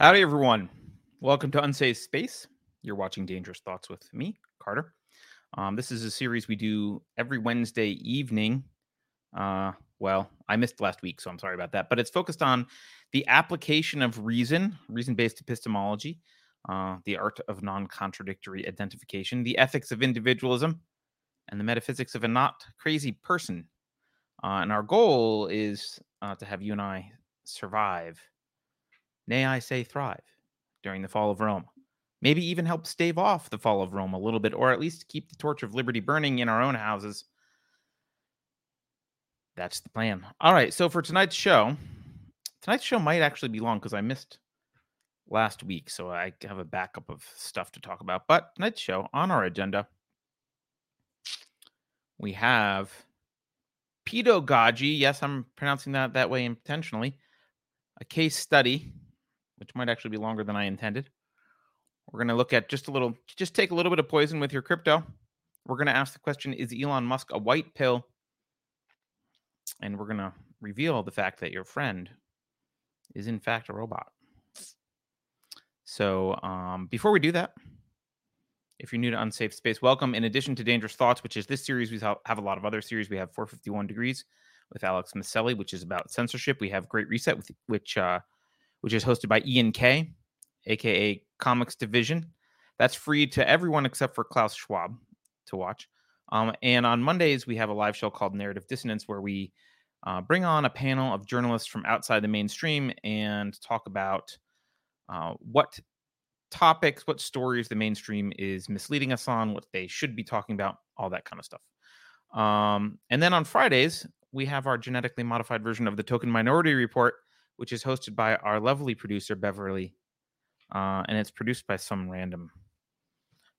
Howdy, everyone. Welcome to Unsafe Space. You're watching Dangerous Thoughts with me, Carter. Um, this is a series we do every Wednesday evening. Uh, well, I missed last week, so I'm sorry about that. But it's focused on the application of reason, reason based epistemology, uh, the art of non contradictory identification, the ethics of individualism, and the metaphysics of a not crazy person. Uh, and our goal is uh, to have you and I survive nay, I say thrive during the fall of Rome. Maybe even help stave off the fall of Rome a little bit, or at least keep the torch of liberty burning in our own houses. That's the plan. All right. So for tonight's show, tonight's show might actually be long because I missed last week. So I have a backup of stuff to talk about. But tonight's show on our agenda, we have pedagogy. Yes, I'm pronouncing that that way intentionally. A case study which might actually be longer than I intended. We're going to look at just a little, just take a little bit of poison with your crypto. We're going to ask the question Is Elon Musk a white pill? And we're going to reveal the fact that your friend is, in fact, a robot. So, um, before we do that, if you're new to Unsafe Space, welcome. In addition to Dangerous Thoughts, which is this series, we have a lot of other series. We have 451 Degrees with Alex Maselli, which is about censorship. We have Great Reset, with which uh, which is hosted by Ian K, aka Comics Division. That's free to everyone except for Klaus Schwab to watch. Um, and on Mondays, we have a live show called Narrative Dissonance where we uh, bring on a panel of journalists from outside the mainstream and talk about uh, what topics, what stories the mainstream is misleading us on, what they should be talking about, all that kind of stuff. Um, and then on Fridays, we have our genetically modified version of the Token Minority Report, which is hosted by our lovely producer, Beverly. Uh, and it's produced by some random,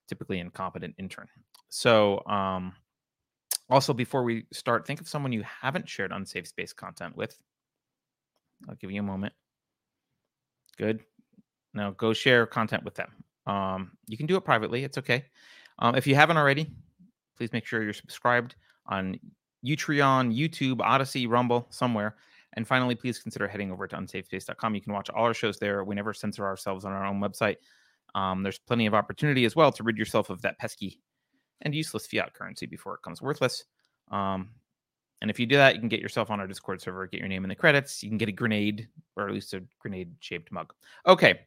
typically incompetent intern. So, um, also, before we start, think of someone you haven't shared unsafe space content with. I'll give you a moment. Good. Now go share content with them. Um, you can do it privately. It's okay. Um, if you haven't already, please make sure you're subscribed on Utreon, YouTube, Odysee, Rumble, somewhere. And finally, please consider heading over to unsafespace.com. You can watch all our shows there. We never censor ourselves on our own website. Um, there's plenty of opportunity as well to rid yourself of that pesky and useless fiat currency before it comes worthless. Um, and if you do that, you can get yourself on our Discord server, get your name in the credits. You can get a grenade, or at least a grenade shaped mug. Okay.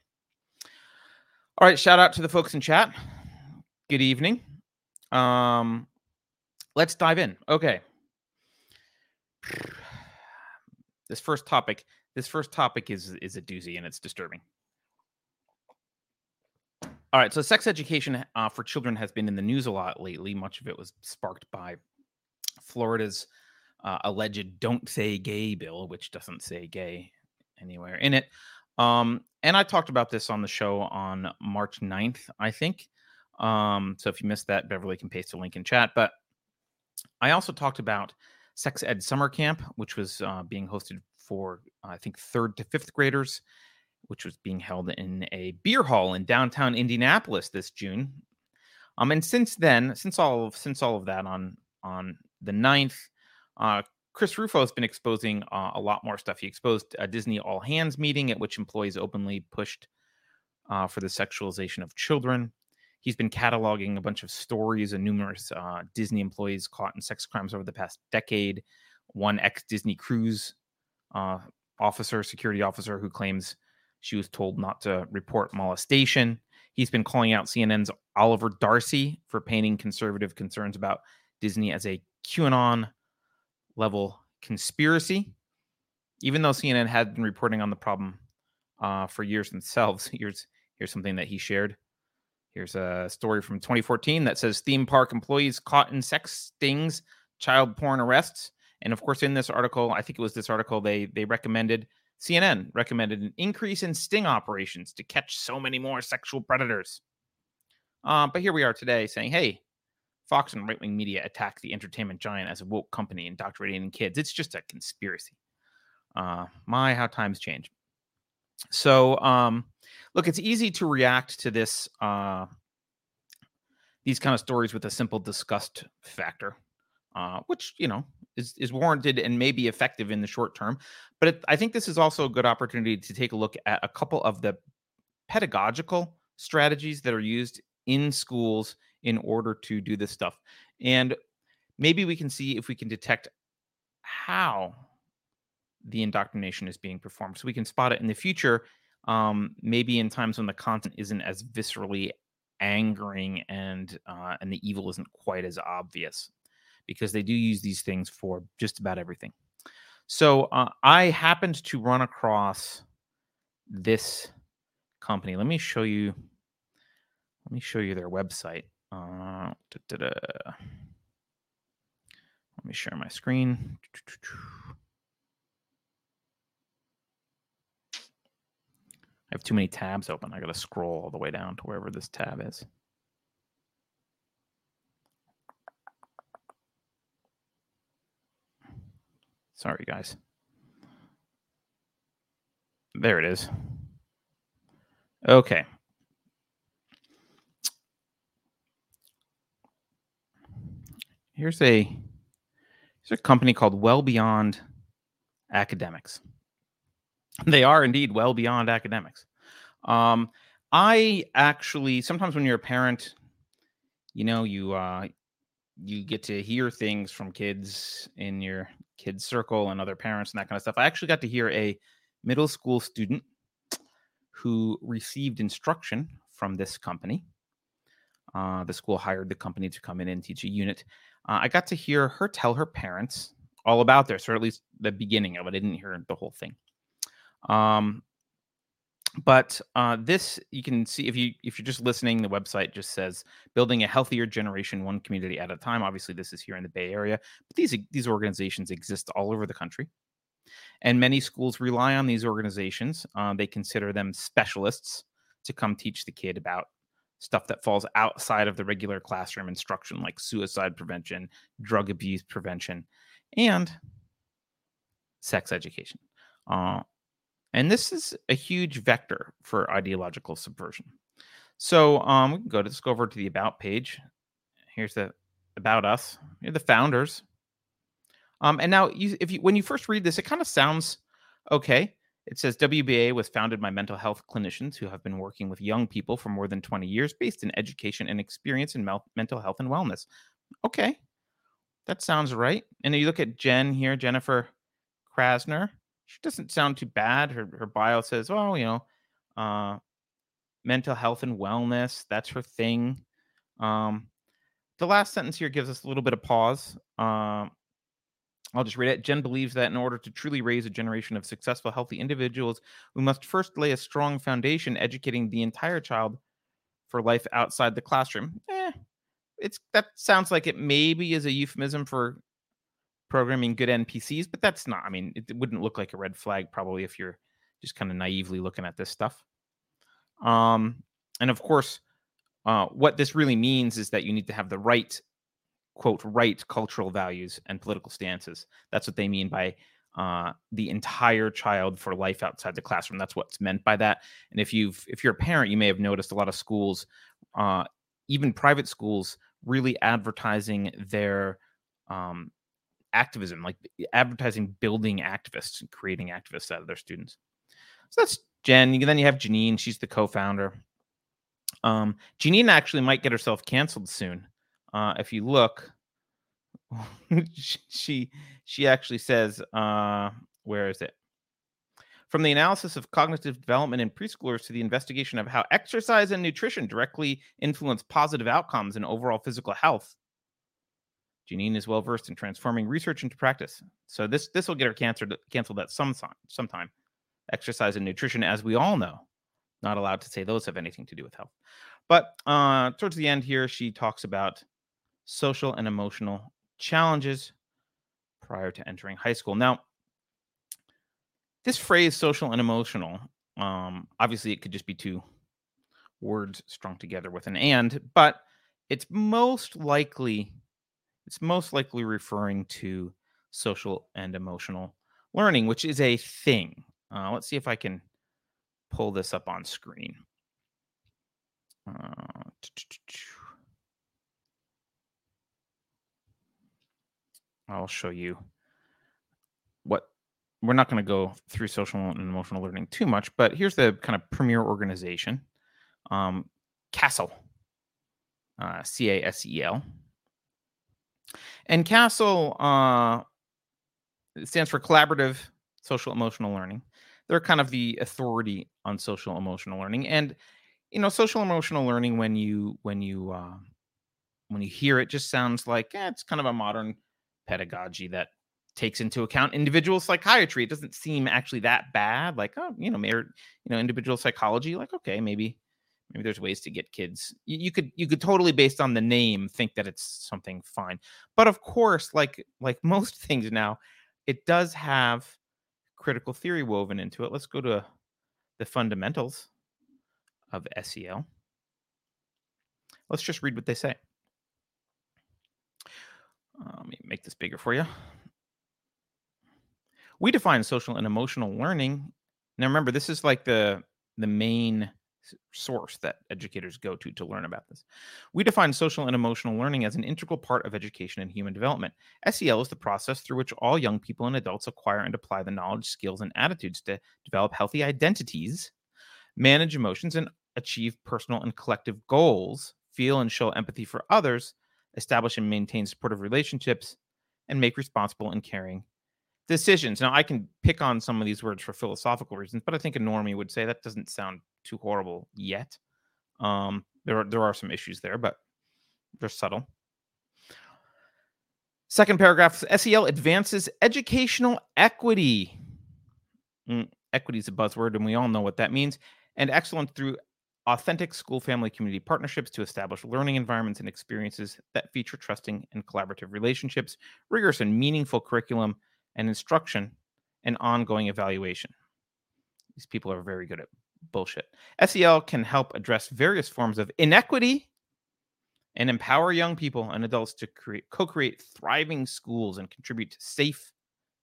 All right. Shout out to the folks in chat. Good evening. Um, let's dive in. Okay this first topic this first topic is is a doozy and it's disturbing. All right so sex education uh, for children has been in the news a lot lately. Much of it was sparked by florida's uh, alleged don't say gay bill which doesn't say gay anywhere in it. Um, and i talked about this on the show on march 9th i think. Um, so if you missed that beverly can paste a link in chat. But i also talked about sex ed summer camp, which was uh, being hosted for, I think, third to fifth graders, which was being held in a beer hall in downtown Indianapolis this June. Um, and since then, since all of since all of that on on the 9th, uh, Chris Rufo has been exposing uh, a lot more stuff. He exposed a Disney all hands meeting at which employees openly pushed uh, for the sexualization of children. He's been cataloging a bunch of stories of numerous uh, Disney employees caught in sex crimes over the past decade. One ex Disney cruise uh, officer, security officer, who claims she was told not to report molestation. He's been calling out CNN's Oliver Darcy for painting conservative concerns about Disney as a QAnon level conspiracy. Even though CNN had been reporting on the problem uh, for years themselves, here's here's something that he shared. Here's a story from 2014 that says theme park employees caught in sex stings, child porn arrests. And of course, in this article, I think it was this article, they they recommended CNN recommended an increase in sting operations to catch so many more sexual predators. Uh, but here we are today saying, hey, Fox and right wing media attack the entertainment giant as a woke company indoctrinating kids. It's just a conspiracy. Uh, my, how times change. So, um, look, it's easy to react to this uh, these kind of stories with a simple disgust factor, uh, which you know is is warranted and may be effective in the short term. But it, I think this is also a good opportunity to take a look at a couple of the pedagogical strategies that are used in schools in order to do this stuff. And maybe we can see if we can detect how the indoctrination is being performed so we can spot it in the future um, maybe in times when the content isn't as viscerally angering and uh, and the evil isn't quite as obvious because they do use these things for just about everything. So uh, i happened to run across this company. Let me show you let me show you their website. Uh, let me share my screen I have too many tabs open. I got to scroll all the way down to wherever this tab is. Sorry, guys. There it is. Okay. Here's a here's a company called Well Beyond Academics. They are indeed well beyond academics. Um, I actually sometimes when you're a parent, you know, you uh, you get to hear things from kids in your kids circle and other parents and that kind of stuff. I actually got to hear a middle school student who received instruction from this company. Uh, the school hired the company to come in and teach a unit. Uh, I got to hear her tell her parents all about this, or at least the beginning of it. I didn't hear the whole thing. Um, but uh, this you can see if you if you're just listening, the website just says building a healthier generation, one community at a time. Obviously, this is here in the Bay Area, but these these organizations exist all over the country, and many schools rely on these organizations. Uh, they consider them specialists to come teach the kid about stuff that falls outside of the regular classroom instruction, like suicide prevention, drug abuse prevention, and sex education. Uh, and this is a huge vector for ideological subversion. So um, we can go to let's go over to the about page. Here's the about us. The founders. Um, and now, you, if you when you first read this, it kind of sounds okay. It says WBA was founded by mental health clinicians who have been working with young people for more than 20 years, based in education and experience in mel- mental health and wellness. Okay, that sounds right. And you look at Jen here, Jennifer Krasner she doesn't sound too bad. Her her bio says, well, you know, uh, mental health and wellness, that's her thing. Um, the last sentence here gives us a little bit of pause. Um, I'll just read it. Jen believes that in order to truly raise a generation of successful, healthy individuals, we must first lay a strong foundation, educating the entire child for life outside the classroom. Eh, it's that sounds like it maybe is a euphemism for programming good NPCs, but that's not, I mean, it wouldn't look like a red flag probably if you're just kind of naively looking at this stuff. Um, and of course, uh, what this really means is that you need to have the right, quote, right cultural values and political stances. That's what they mean by uh, the entire child for life outside the classroom. That's what's meant by that. And if you've, if you're a parent, you may have noticed a lot of schools, uh, even private schools, really advertising their um, activism, like advertising, building activists and creating activists out of their students. So that's Jen. Then you have Janine. She's the co-founder. Um, Janine actually might get herself canceled soon. Uh, if you look, she she actually says, uh, where is it? From the analysis of cognitive development in preschoolers to the investigation of how exercise and nutrition directly influence positive outcomes and overall physical health, Janine is well versed in transforming research into practice. So this this will get her canceled canceled at some sometime. Exercise and nutrition, as we all know, not allowed to say those have anything to do with health. But uh, towards the end here, she talks about social and emotional challenges prior to entering high school. Now, this phrase social and emotional, um, obviously it could just be two words strung together with an and, but it's most likely it's most likely referring to social and emotional learning, which is a thing. Uh, let's see if I can pull this up on screen. Uh, I'll show you what we're not going to go through social and emotional learning too much, but here's the kind of premier organization um, CASEL, uh, C A S E L. And CASEL uh, stands for Collaborative Social Emotional Learning. They're kind of the authority on social emotional learning. And you know, social emotional learning when you when you uh, when you hear it, just sounds like eh, it's kind of a modern pedagogy that takes into account individual psychiatry. It doesn't seem actually that bad. Like, oh, you know, you know, individual psychology. Like, okay, maybe, maybe there's ways to get kids. You, you, could, you could totally, based on the name, think that it's something fine. But of course, like, like most things now, it does have critical theory woven into it. Let's go to the fundamentals of SEL. Let's just read what they say. Uh, let me make this bigger for you. We define social and emotional learning. Now, remember, this is like the the main source that educators go to to learn about this. We define social and emotional learning as an integral part of education and human development. SEL is the process through which all young people and adults acquire and apply the knowledge, skills, and attitudes to develop healthy identities, manage emotions, and achieve personal and collective goals, feel and show empathy for others, establish and maintain supportive relationships, and make responsible and caring decisions. Now, I can pick on some of these words for philosophical reasons, but I think a normie would say that doesn't sound too horrible yet. Um, there are there are some issues there, but they're subtle. Second paragraph: SEL advances educational equity. Mm, equity is a buzzword, and we all know what that means. And excellence through authentic school family community partnerships to establish learning environments and experiences that feature trusting and collaborative relationships, rigorous and meaningful curriculum, and instruction and ongoing evaluation. These people are very good at bullshit. SEL can help address various forms of inequity and empower young people and adults to create co-create thriving schools and contribute to safe,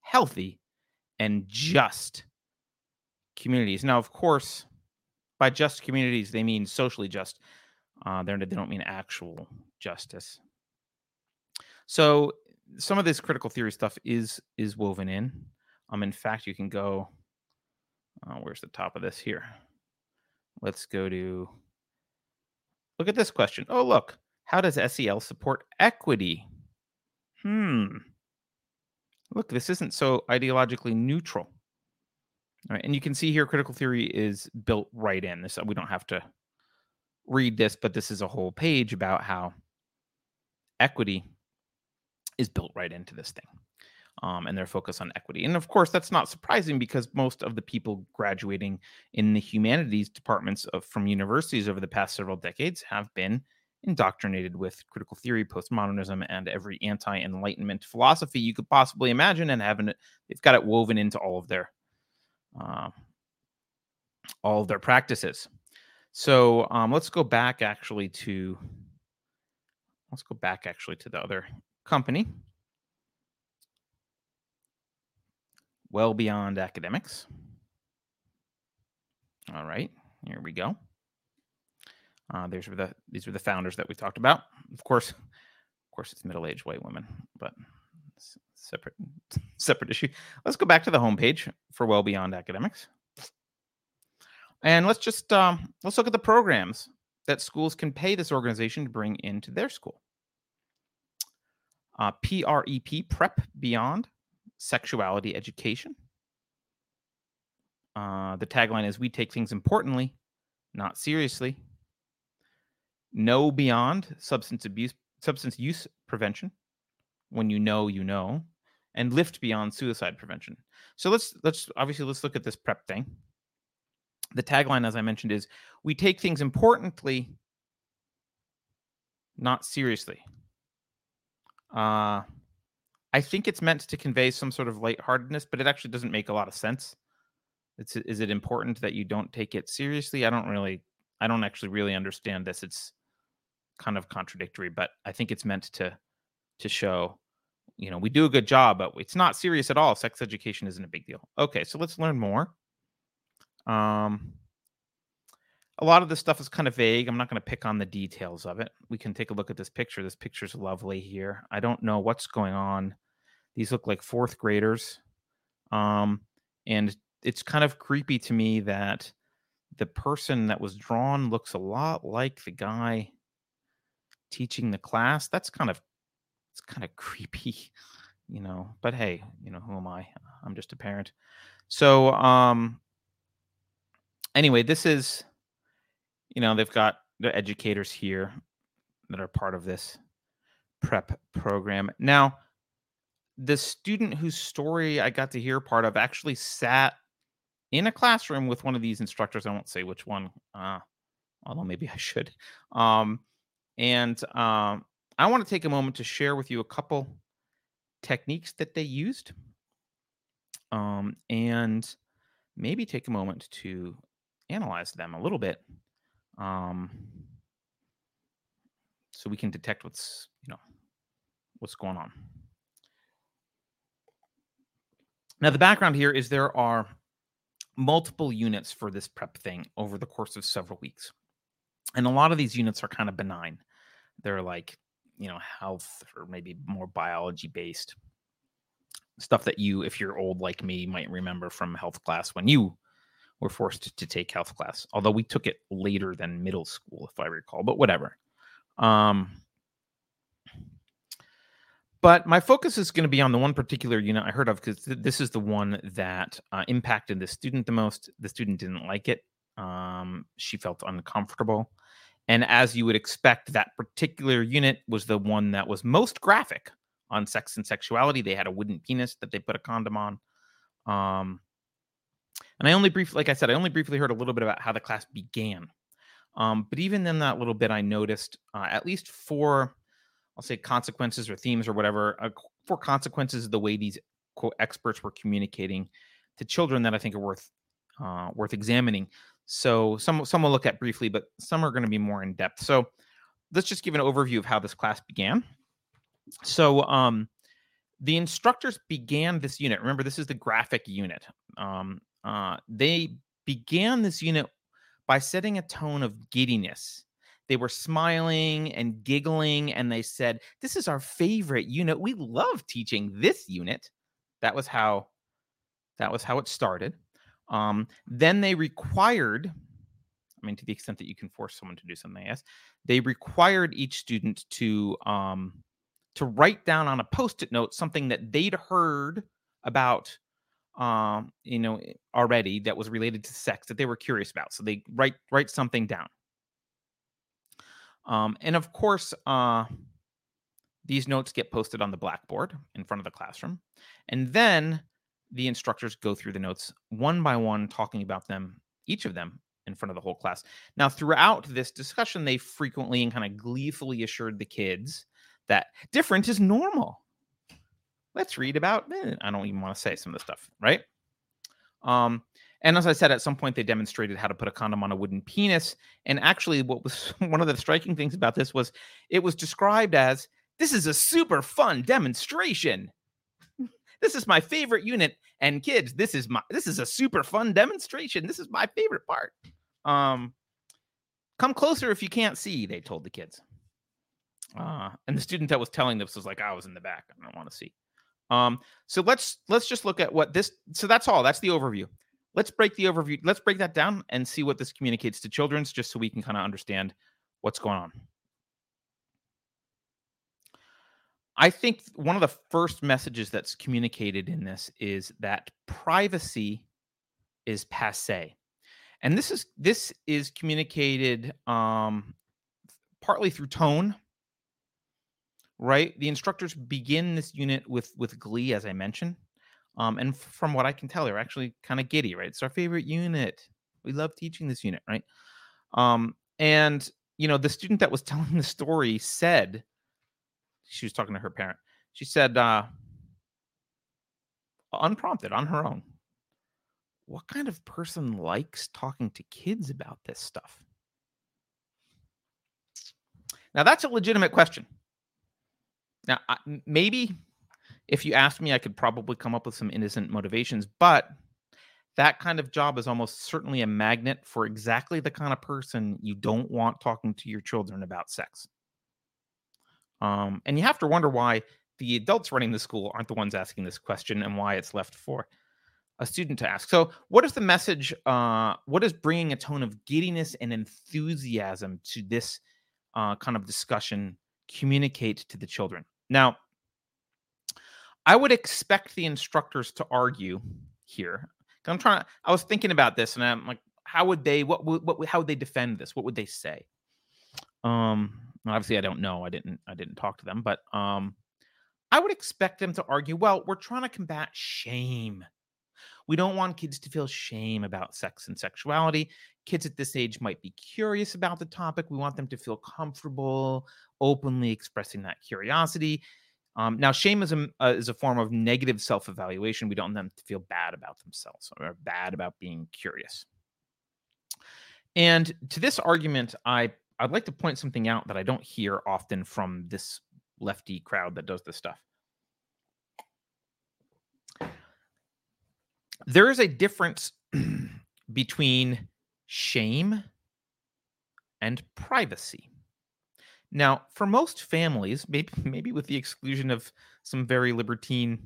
healthy, and just communities. Now, of course, by just communities, they mean socially just. Uh, they don't mean actual justice. So some of this critical theory stuff is is woven in. Um, in fact, you can go. Uh, where's the top of this here? Let's go to. Look at this question. Oh, look. How does SEL support equity? Hmm. Look, this isn't so ideologically neutral. All right, and you can see here critical theory is built right in. This we don't have to read this, but this is a whole page about how equity is built right into this thing um, and their focus on equity. And of course, that's not surprising because most of the people graduating in the humanities departments of, from universities over the past several decades have been indoctrinated with critical theory, postmodernism, and every anti-enlightenment philosophy you could possibly imagine, and having it, they've got it woven into all of their uh, all of their practices. So um, let's go back actually to let's go back actually to the other company well beyond academics. All right, here we go. Uh, there's the these are the founders that we talked about. Of course, of course, it's middle-aged white women, but separate separate issue. Let's go back to the homepage for Well Beyond Academics, and let's just um, let's look at the programs that schools can pay this organization to bring into their school uh, PREP, Prep Beyond Sexuality Education. Uh, the tagline is We take things importantly, not seriously. Know Beyond Substance Abuse, Substance Use Prevention. When you know, you know. And Lift Beyond Suicide Prevention. So let's let's obviously let's look at this prep thing. The tagline, as I mentioned, is we take things importantly, not seriously. Uh, I think it's meant to convey some sort of lightheartedness, but it actually doesn't make a lot of sense. It's is it important that you don't take it seriously? I don't really, I don't actually really understand this. It's kind of contradictory, but I think it's meant to to show, you know, we do a good job, but it's not serious at all. Sex education isn't a big deal. Okay, so let's learn more. Um, a lot of this stuff is kind of vague. I'm not going to pick on the details of it. We can take a look at this picture. This picture's lovely here. I don't know what's going on. These look like fourth graders. Um, and it's kind of creepy to me that the person that was drawn looks a lot like the guy teaching the class. That's kind of it's kind of creepy, you know. But hey, you know, who am I? I'm just a parent. So um anyway, this is you know, they've got the educators here that are part of this prep program. Now, the student whose story I got to hear part of actually sat in a classroom with one of these instructors. I won't say which one, uh, although maybe I should. Um, and um, I want to take a moment to share with you a couple techniques that they used um, and maybe take a moment to analyze them a little bit um, so we can detect what's you know what's going on now the background here is there are multiple units for this prep thing over the course of several weeks. And a lot of these units are kind of benign. They're like you know health or maybe more biology based stuff that you if you're old like me might remember from health class when you were forced to take health class although we took it later than middle school if i recall but whatever. Um but my focus is going to be on the one particular unit i heard of because th- this is the one that uh, impacted the student the most the student didn't like it um, she felt uncomfortable and as you would expect, that particular unit was the one that was most graphic on sex and sexuality. They had a wooden penis that they put a condom on. Um, and I only briefly, like I said, I only briefly heard a little bit about how the class began. Um, but even then, that little bit, I noticed uh, at least four, I'll say consequences or themes or whatever, uh, four consequences of the way these quote experts were communicating to children that I think are worth uh, worth examining. So some some we'll look at briefly, but some are going to be more in depth. So let's just give an overview of how this class began. So um, the instructors began this unit. Remember, this is the graphic unit. Um, uh, they began this unit by setting a tone of giddiness. They were smiling and giggling, and they said, "This is our favorite unit. We love teaching this unit." That was how that was how it started. Um, then they required, I mean, to the extent that you can force someone to do something, yes, they required each student to um, to write down on a post-it note something that they'd heard about um, you know, already that was related to sex that they were curious about. So they write write something down. Um, and of course, uh, these notes get posted on the blackboard in front of the classroom. And then the instructors go through the notes one by one, talking about them, each of them in front of the whole class. Now, throughout this discussion, they frequently and kind of gleefully assured the kids that different is normal. Let's read about, eh, I don't even want to say some of the stuff, right? Um, and as I said, at some point they demonstrated how to put a condom on a wooden penis. And actually, what was one of the striking things about this was it was described as this is a super fun demonstration. This is my favorite unit. And kids, this is my this is a super fun demonstration. This is my favorite part. Um, come closer if you can't see, they told the kids. Uh, and the student that was telling this was like, I was in the back. I don't want to see. Um, so let's let's just look at what this so that's all. That's the overview. Let's break the overview. Let's break that down and see what this communicates to children's just so we can kind of understand what's going on. I think one of the first messages that's communicated in this is that privacy is passe. And this is this is communicated um, partly through tone, right? The instructors begin this unit with with glee, as I mentioned, um, and from what I can tell, they're actually kind of giddy, right? It's our favorite unit. We love teaching this unit, right? Um, and you know, the student that was telling the story said she was talking to her parent. She said, uh, unprompted on her own, what kind of person likes talking to kids about this stuff? Now, that's a legitimate question. Now, maybe if you asked me, I could probably come up with some innocent motivations, but that kind of job is almost certainly a magnet for exactly the kind of person you don't want talking to your children about sex. Um, and you have to wonder why the adults running the school aren't the ones asking this question and why it's left for a student to ask. So, what is the message? Uh, what is bringing a tone of giddiness and enthusiasm to this uh, kind of discussion communicate to the children? Now, I would expect the instructors to argue here. I'm trying. I was thinking about this, and I'm like, how would they? What? What? what how would they defend this? What would they say? Um, obviously, I don't know. I didn't. I didn't talk to them, but um, I would expect them to argue. Well, we're trying to combat shame. We don't want kids to feel shame about sex and sexuality. Kids at this age might be curious about the topic. We want them to feel comfortable openly expressing that curiosity. Um, now, shame is a uh, is a form of negative self evaluation. We don't want them to feel bad about themselves or bad about being curious. And to this argument, I I'd like to point something out that I don't hear often from this lefty crowd that does this stuff. There is a difference between shame and privacy. Now, for most families, maybe maybe with the exclusion of some very libertine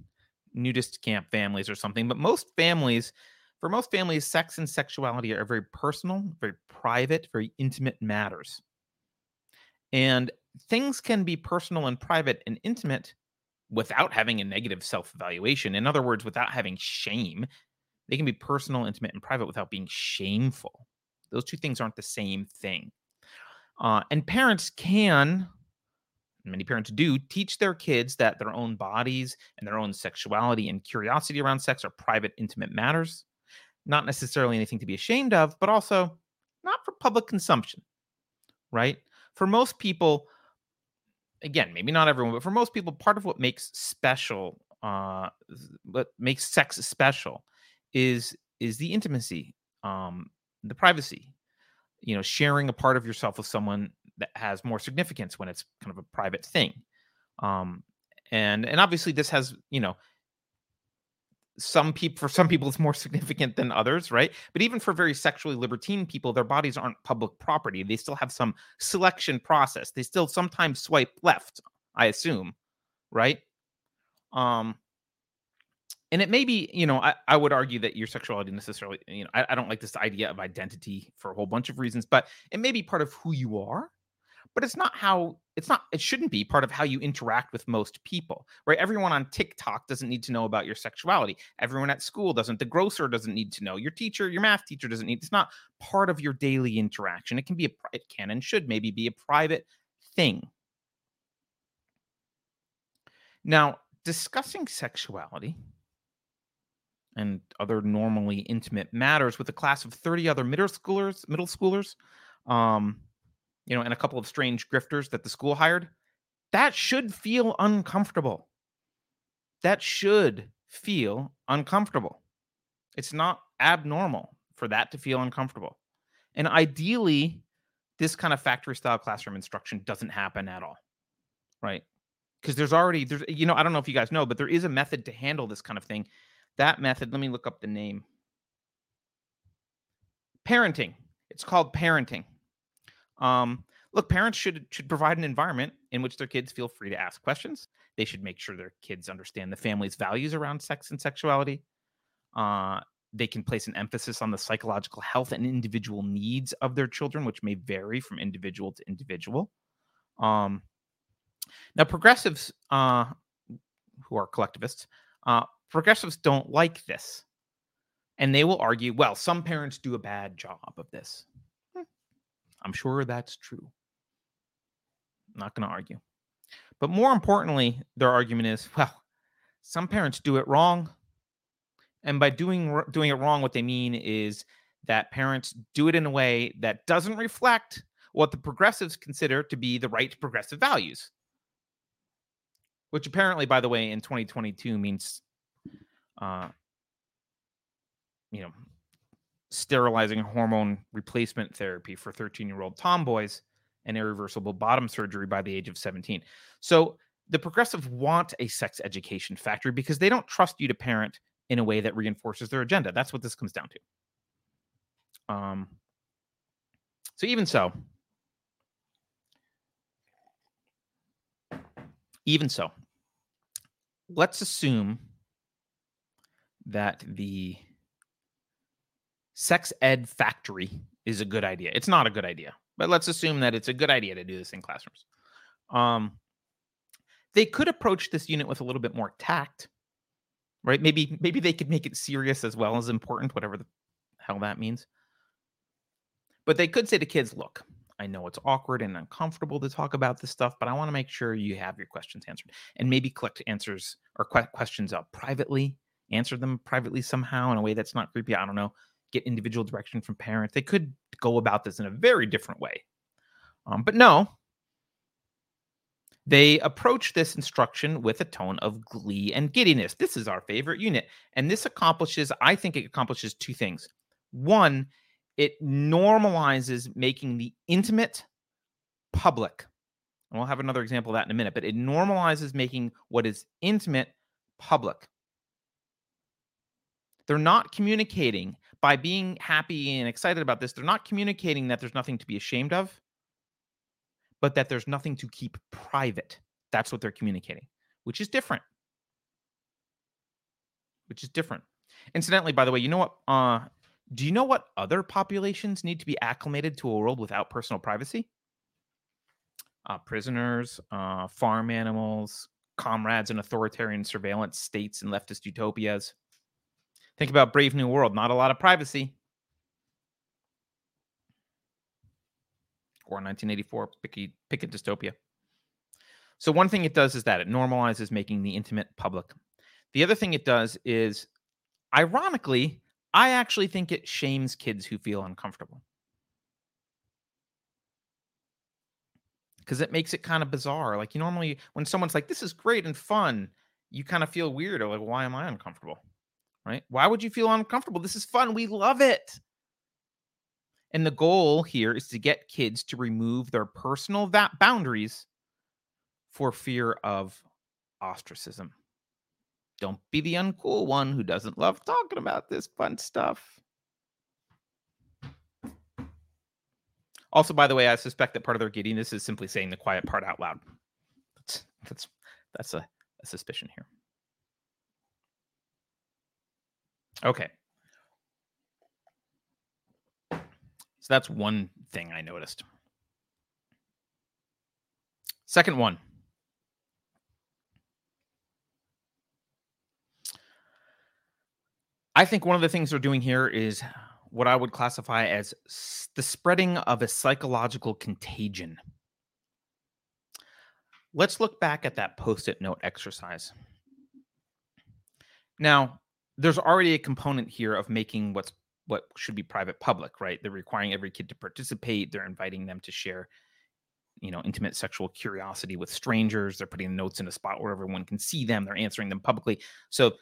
nudist camp families or something, but most families, for most families, sex and sexuality are very personal, very private, very intimate matters. And things can be personal and private and intimate without having a negative self-evaluation. In other words, without having shame. They can be personal, intimate, and private without being shameful. Those two things aren't the same thing. Uh, and parents can, many parents do, teach their kids that their own bodies and their own sexuality and curiosity around sex are private, intimate matters. Not necessarily anything to be ashamed of, but also not for public consumption, right? For most people, again, maybe not everyone, but for most people, part of what makes special, uh, what makes sex special, is is the intimacy, um, the privacy, you know sharing a part of yourself with someone that has more significance when it's kind of a private thing. Um and and obviously this has you know some people for some people it's more significant than others right? But even for very sexually libertine people their bodies aren't public property. They still have some selection process. They still sometimes swipe left i assume right? Um and it may be, you know, I, I would argue that your sexuality necessarily, you know, I, I don't like this idea of identity for a whole bunch of reasons, but it may be part of who you are, but it's not how it's not it shouldn't be part of how you interact with most people right? Everyone on tiktok doesn't need to know about your sexuality. Everyone at school doesn't the grocer doesn't need to know. Your teacher your math teacher doesn't need it's not part of your daily interaction. It can be a it can and should maybe be a private thing. Now discussing sexuality and other normally intimate matters with a class of 30 other middle schoolers, middle schoolers, um, you know, and a couple of strange grifters that the school hired, that should feel uncomfortable. That should feel uncomfortable. It's not abnormal for that to feel uncomfortable. And ideally, this kind of factory style classroom instruction doesn't happen at all. Right? Because there's already there's you know, I don't know if you guys know, but there is a method to handle this kind of thing that method, let me look up the name. Parenting. It's called parenting. Um, look, parents should should provide an environment in which their kids feel free to ask questions. They should make sure their kids understand the family's values around sex and sexuality. Uh, they can place an emphasis on the psychological health and individual needs of their children, which may vary from individual to individual. Um, now, progressives uh, who are collectivists uh, Progressives don't like this. And they will argue, well, some parents do a bad job of this. Hmm. I'm sure that's true. I'm not going to argue. But more importantly, their argument is, well, some parents do it wrong. And by doing doing it wrong, what they mean is that parents do it in a way that doesn't reflect what the progressives consider to be the right progressive values. Which apparently, by the way, in 2022 means uh, you know, sterilizing hormone replacement therapy for 13 year old tomboys and irreversible bottom surgery by the age of 17. So the progressive want a sex education factory because they don't trust you to parent in a way that reinforces their agenda. That's what this comes down to. Um, so even so, even so, let's assume that the sex ed factory is a good idea. It's not a good idea, but let's assume that it's a good idea to do this in classrooms. Um, they could approach this unit with a little bit more tact, right? Maybe maybe they could make it serious as well as important, whatever the hell that means. But they could say to kids, "Look, I know it's awkward and uncomfortable to talk about this stuff, but I want to make sure you have your questions answered, and maybe collect answers or questions up privately, answer them privately somehow in a way that's not creepy. I don't know." get individual direction from parents. They could go about this in a very different way. Um, but no, they approach this instruction with a tone of glee and giddiness. This is our favorite unit. And this accomplishes, I think it accomplishes two things. One, it normalizes making the intimate public. And we'll have another example of that in a minute, but it normalizes making what is intimate public. They're not communicating by being happy and excited about this, they're not communicating that there's nothing to be ashamed of, but that there's nothing to keep private. That's what they're communicating, which is different. Which is different. Incidentally, by the way, you know what? Uh, do you know what other populations need to be acclimated to a world without personal privacy? Uh, prisoners, uh, farm animals, comrades in authoritarian surveillance states and leftist utopias. Think about Brave New World, not a lot of privacy. Or 1984, Picket, Picket Dystopia. So, one thing it does is that it normalizes making the intimate public. The other thing it does is, ironically, I actually think it shames kids who feel uncomfortable. Because it makes it kind of bizarre. Like, you normally, when someone's like, this is great and fun, you kind of feel weird or like, why am I uncomfortable? Right? Why would you feel uncomfortable? This is fun. We love it. And the goal here is to get kids to remove their personal va- boundaries for fear of ostracism. Don't be the uncool one who doesn't love talking about this fun stuff. Also, by the way, I suspect that part of their giddiness is simply saying the quiet part out loud. That's that's that's a, a suspicion here. Okay. So that's one thing I noticed. Second one. I think one of the things they're doing here is what I would classify as the spreading of a psychological contagion. Let's look back at that post it note exercise. Now, there's already a component here of making what's what should be private public, right? They're requiring every kid to participate. They're inviting them to share, you know, intimate sexual curiosity with strangers. They're putting notes in a spot where everyone can see them. They're answering them publicly. So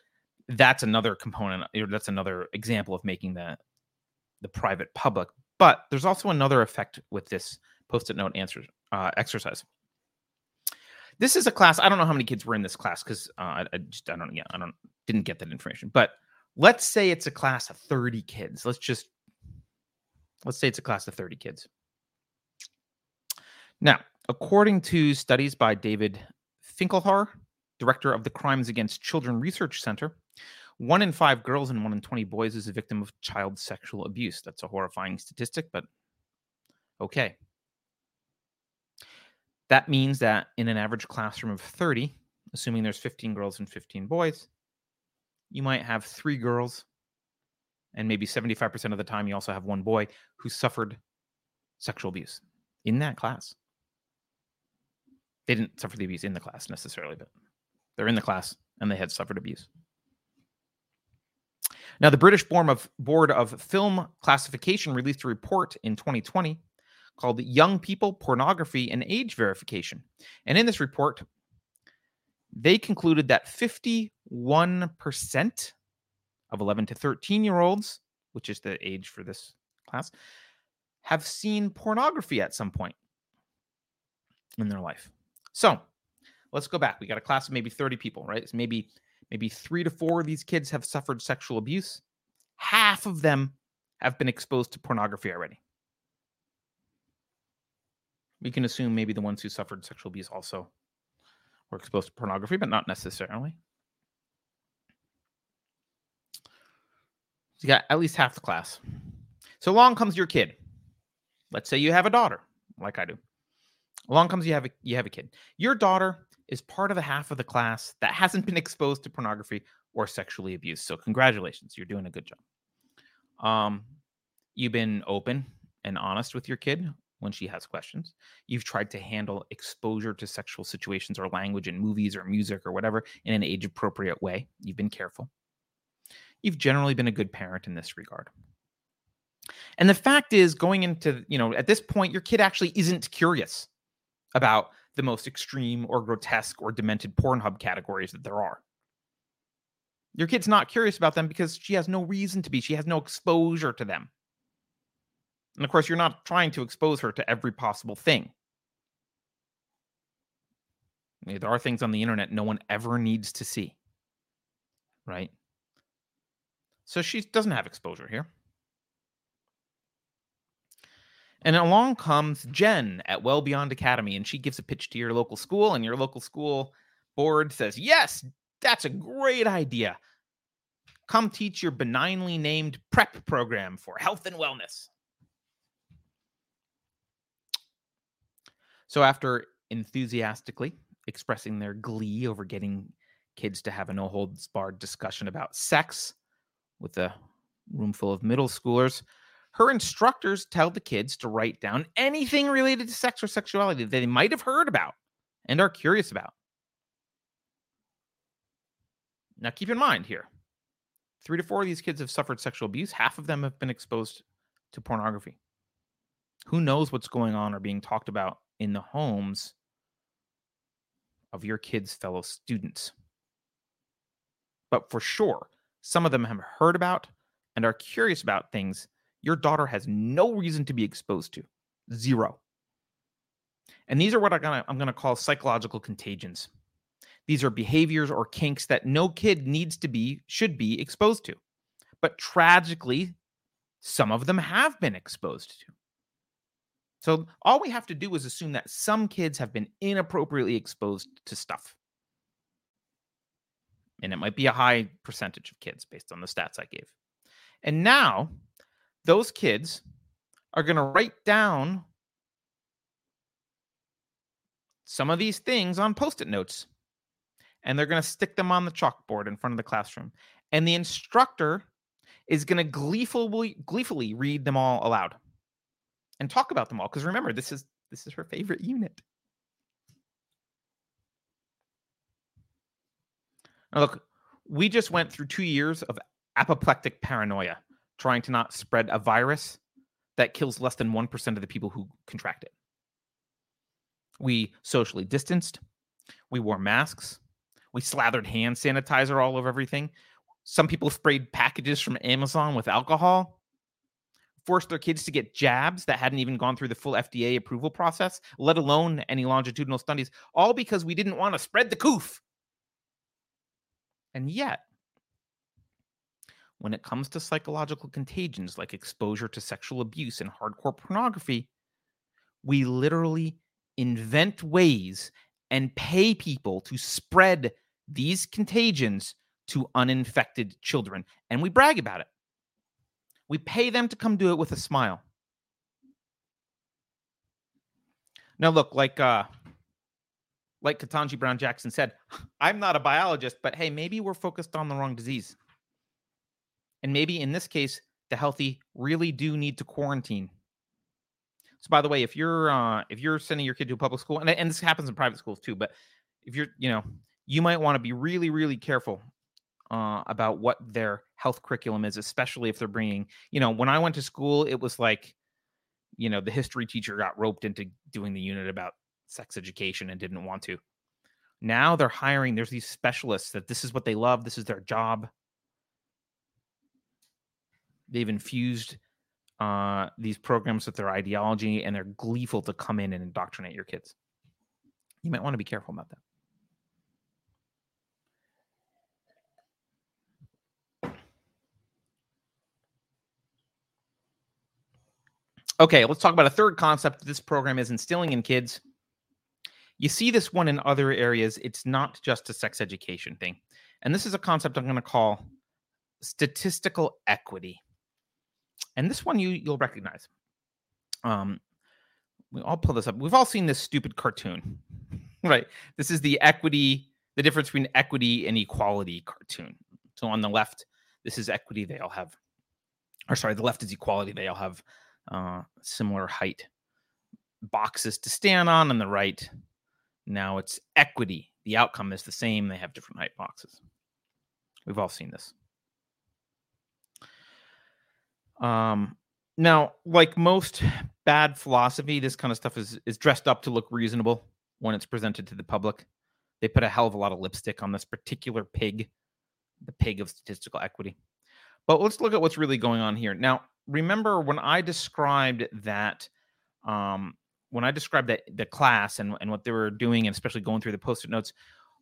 that's another component. That's another example of making the the private public. But there's also another effect with this post-it note answer uh, exercise. This is a class. I don't know how many kids were in this class because uh, I, I, just I don't yeah I don't didn't get that information. But let's say it's a class of 30 kids. Let's just let's say it's a class of 30 kids. Now, according to studies by David Finkelhor, director of the Crimes Against Children Research Center, one in five girls and one in 20 boys is a victim of child sexual abuse. That's a horrifying statistic, but okay. That means that in an average classroom of 30, assuming there's 15 girls and 15 boys, you might have three girls, and maybe 75% of the time you also have one boy who suffered sexual abuse in that class. They didn't suffer the abuse in the class necessarily, but they're in the class and they had suffered abuse. Now, the British Board of, Film Classification released a report in 2020 called Young People, Pornography, and Age Verification. And in this report, they concluded that 51% of 11 to 13 year olds, which is the age for this class, have seen pornography at some point in their life. So let's go back. We got a class of maybe 30 people, right? Maybe maybe three to four of these kids have suffered sexual abuse. Half of them have been exposed to pornography already. We can assume maybe the ones who suffered sexual abuse also were exposed to pornography, but not necessarily. You got at least half the class. So along comes your kid. Let's say you have a daughter, like I do. Along comes you have a you have a kid. Your daughter is part of the half of the class that hasn't been exposed to pornography or sexually abused. So congratulations, you're doing a good job. Um, you've been open and honest with your kid when she has questions. You've tried to handle exposure to sexual situations or language in movies or music or whatever in an age appropriate way. You've been careful. You've generally been a good parent in this regard. And the fact is, going into, you know, at this point, your kid actually isn't curious about the most extreme or grotesque or demented Pornhub categories that there are. Your kid's not curious about them because she has no reason to be. She has no exposure to them. And of course, you're not trying to expose her to every possible thing. There are things on the internet no one ever needs to see. Right? So she doesn't have exposure here. And along comes Jen at Well Beyond Academy, and she gives a pitch to your local school, and your local school board says, Yes, that's a great idea. Come teach your benignly named PrEP program for health and wellness. So, after enthusiastically expressing their glee over getting kids to have a no holds barred discussion about sex with a room full of middle schoolers, her instructors tell the kids to write down anything related to sex or sexuality that they might have heard about and are curious about. Now, keep in mind here three to four of these kids have suffered sexual abuse, half of them have been exposed to pornography. Who knows what's going on or being talked about in the homes of your kids' fellow students? But for sure, some of them have heard about and are curious about things your daughter has no reason to be exposed to. Zero. And these are what I'm gonna, I'm gonna call psychological contagions. These are behaviors or kinks that no kid needs to be, should be exposed to. But tragically, some of them have been exposed to. So all we have to do is assume that some kids have been inappropriately exposed to stuff. And it might be a high percentage of kids based on the stats I gave. And now those kids are going to write down some of these things on post it notes and they're going to stick them on the chalkboard in front of the classroom. And the instructor is going to gleefully, gleefully read them all aloud and talk about them all. Because remember, this is this is her favorite unit. Now look, we just went through two years of apoplectic paranoia trying to not spread a virus that kills less than 1% of the people who contract it. We socially distanced, we wore masks, we slathered hand sanitizer all over everything. Some people sprayed packages from Amazon with alcohol, forced their kids to get jabs that hadn't even gone through the full FDA approval process, let alone any longitudinal studies, all because we didn't want to spread the coof. And yet, when it comes to psychological contagions like exposure to sexual abuse and hardcore pornography, we literally invent ways and pay people to spread these contagions to uninfected children. And we brag about it. We pay them to come do it with a smile. Now, look, like uh, like Ketanji Brown Jackson said, I'm not a biologist, but hey, maybe we're focused on the wrong disease. And maybe in this case, the healthy really do need to quarantine. So by the way, if you're uh, if you're sending your kid to a public school, and, and this happens in private schools too, but if you're, you know, you might want to be really, really careful uh, about what their health curriculum is, especially if they're bringing, you know, when I went to school, it was like, you know, the history teacher got roped into doing the unit about sex education and didn't want to. Now they're hiring, there's these specialists that this is what they love, this is their job. They've infused uh, these programs with their ideology, and they're gleeful to come in and indoctrinate your kids. You might want to be careful about that. Okay, let's talk about a third concept this program is instilling in kids. You see this one in other areas. It's not just a sex education thing. And this is a concept I'm going to call statistical equity. And this one you you'll recognize. Um, we all pull this up. We've all seen this stupid cartoon, right? This is the equity, the difference between equity and equality cartoon. So on the left, this is equity. They all have, or sorry, the left is equality. They all have uh, similar height boxes to stand on. On the right, now it's equity. The outcome is the same. They have different height boxes. We've all seen this. Um, now, like most bad philosophy, this kind of stuff is is dressed up to look reasonable when it's presented to the public. They put a hell of a lot of lipstick on this particular pig, the pig of statistical equity. But let's look at what's really going on here. Now, remember when I described that um, when I described that the class and, and what they were doing, and especially going through the post-it notes,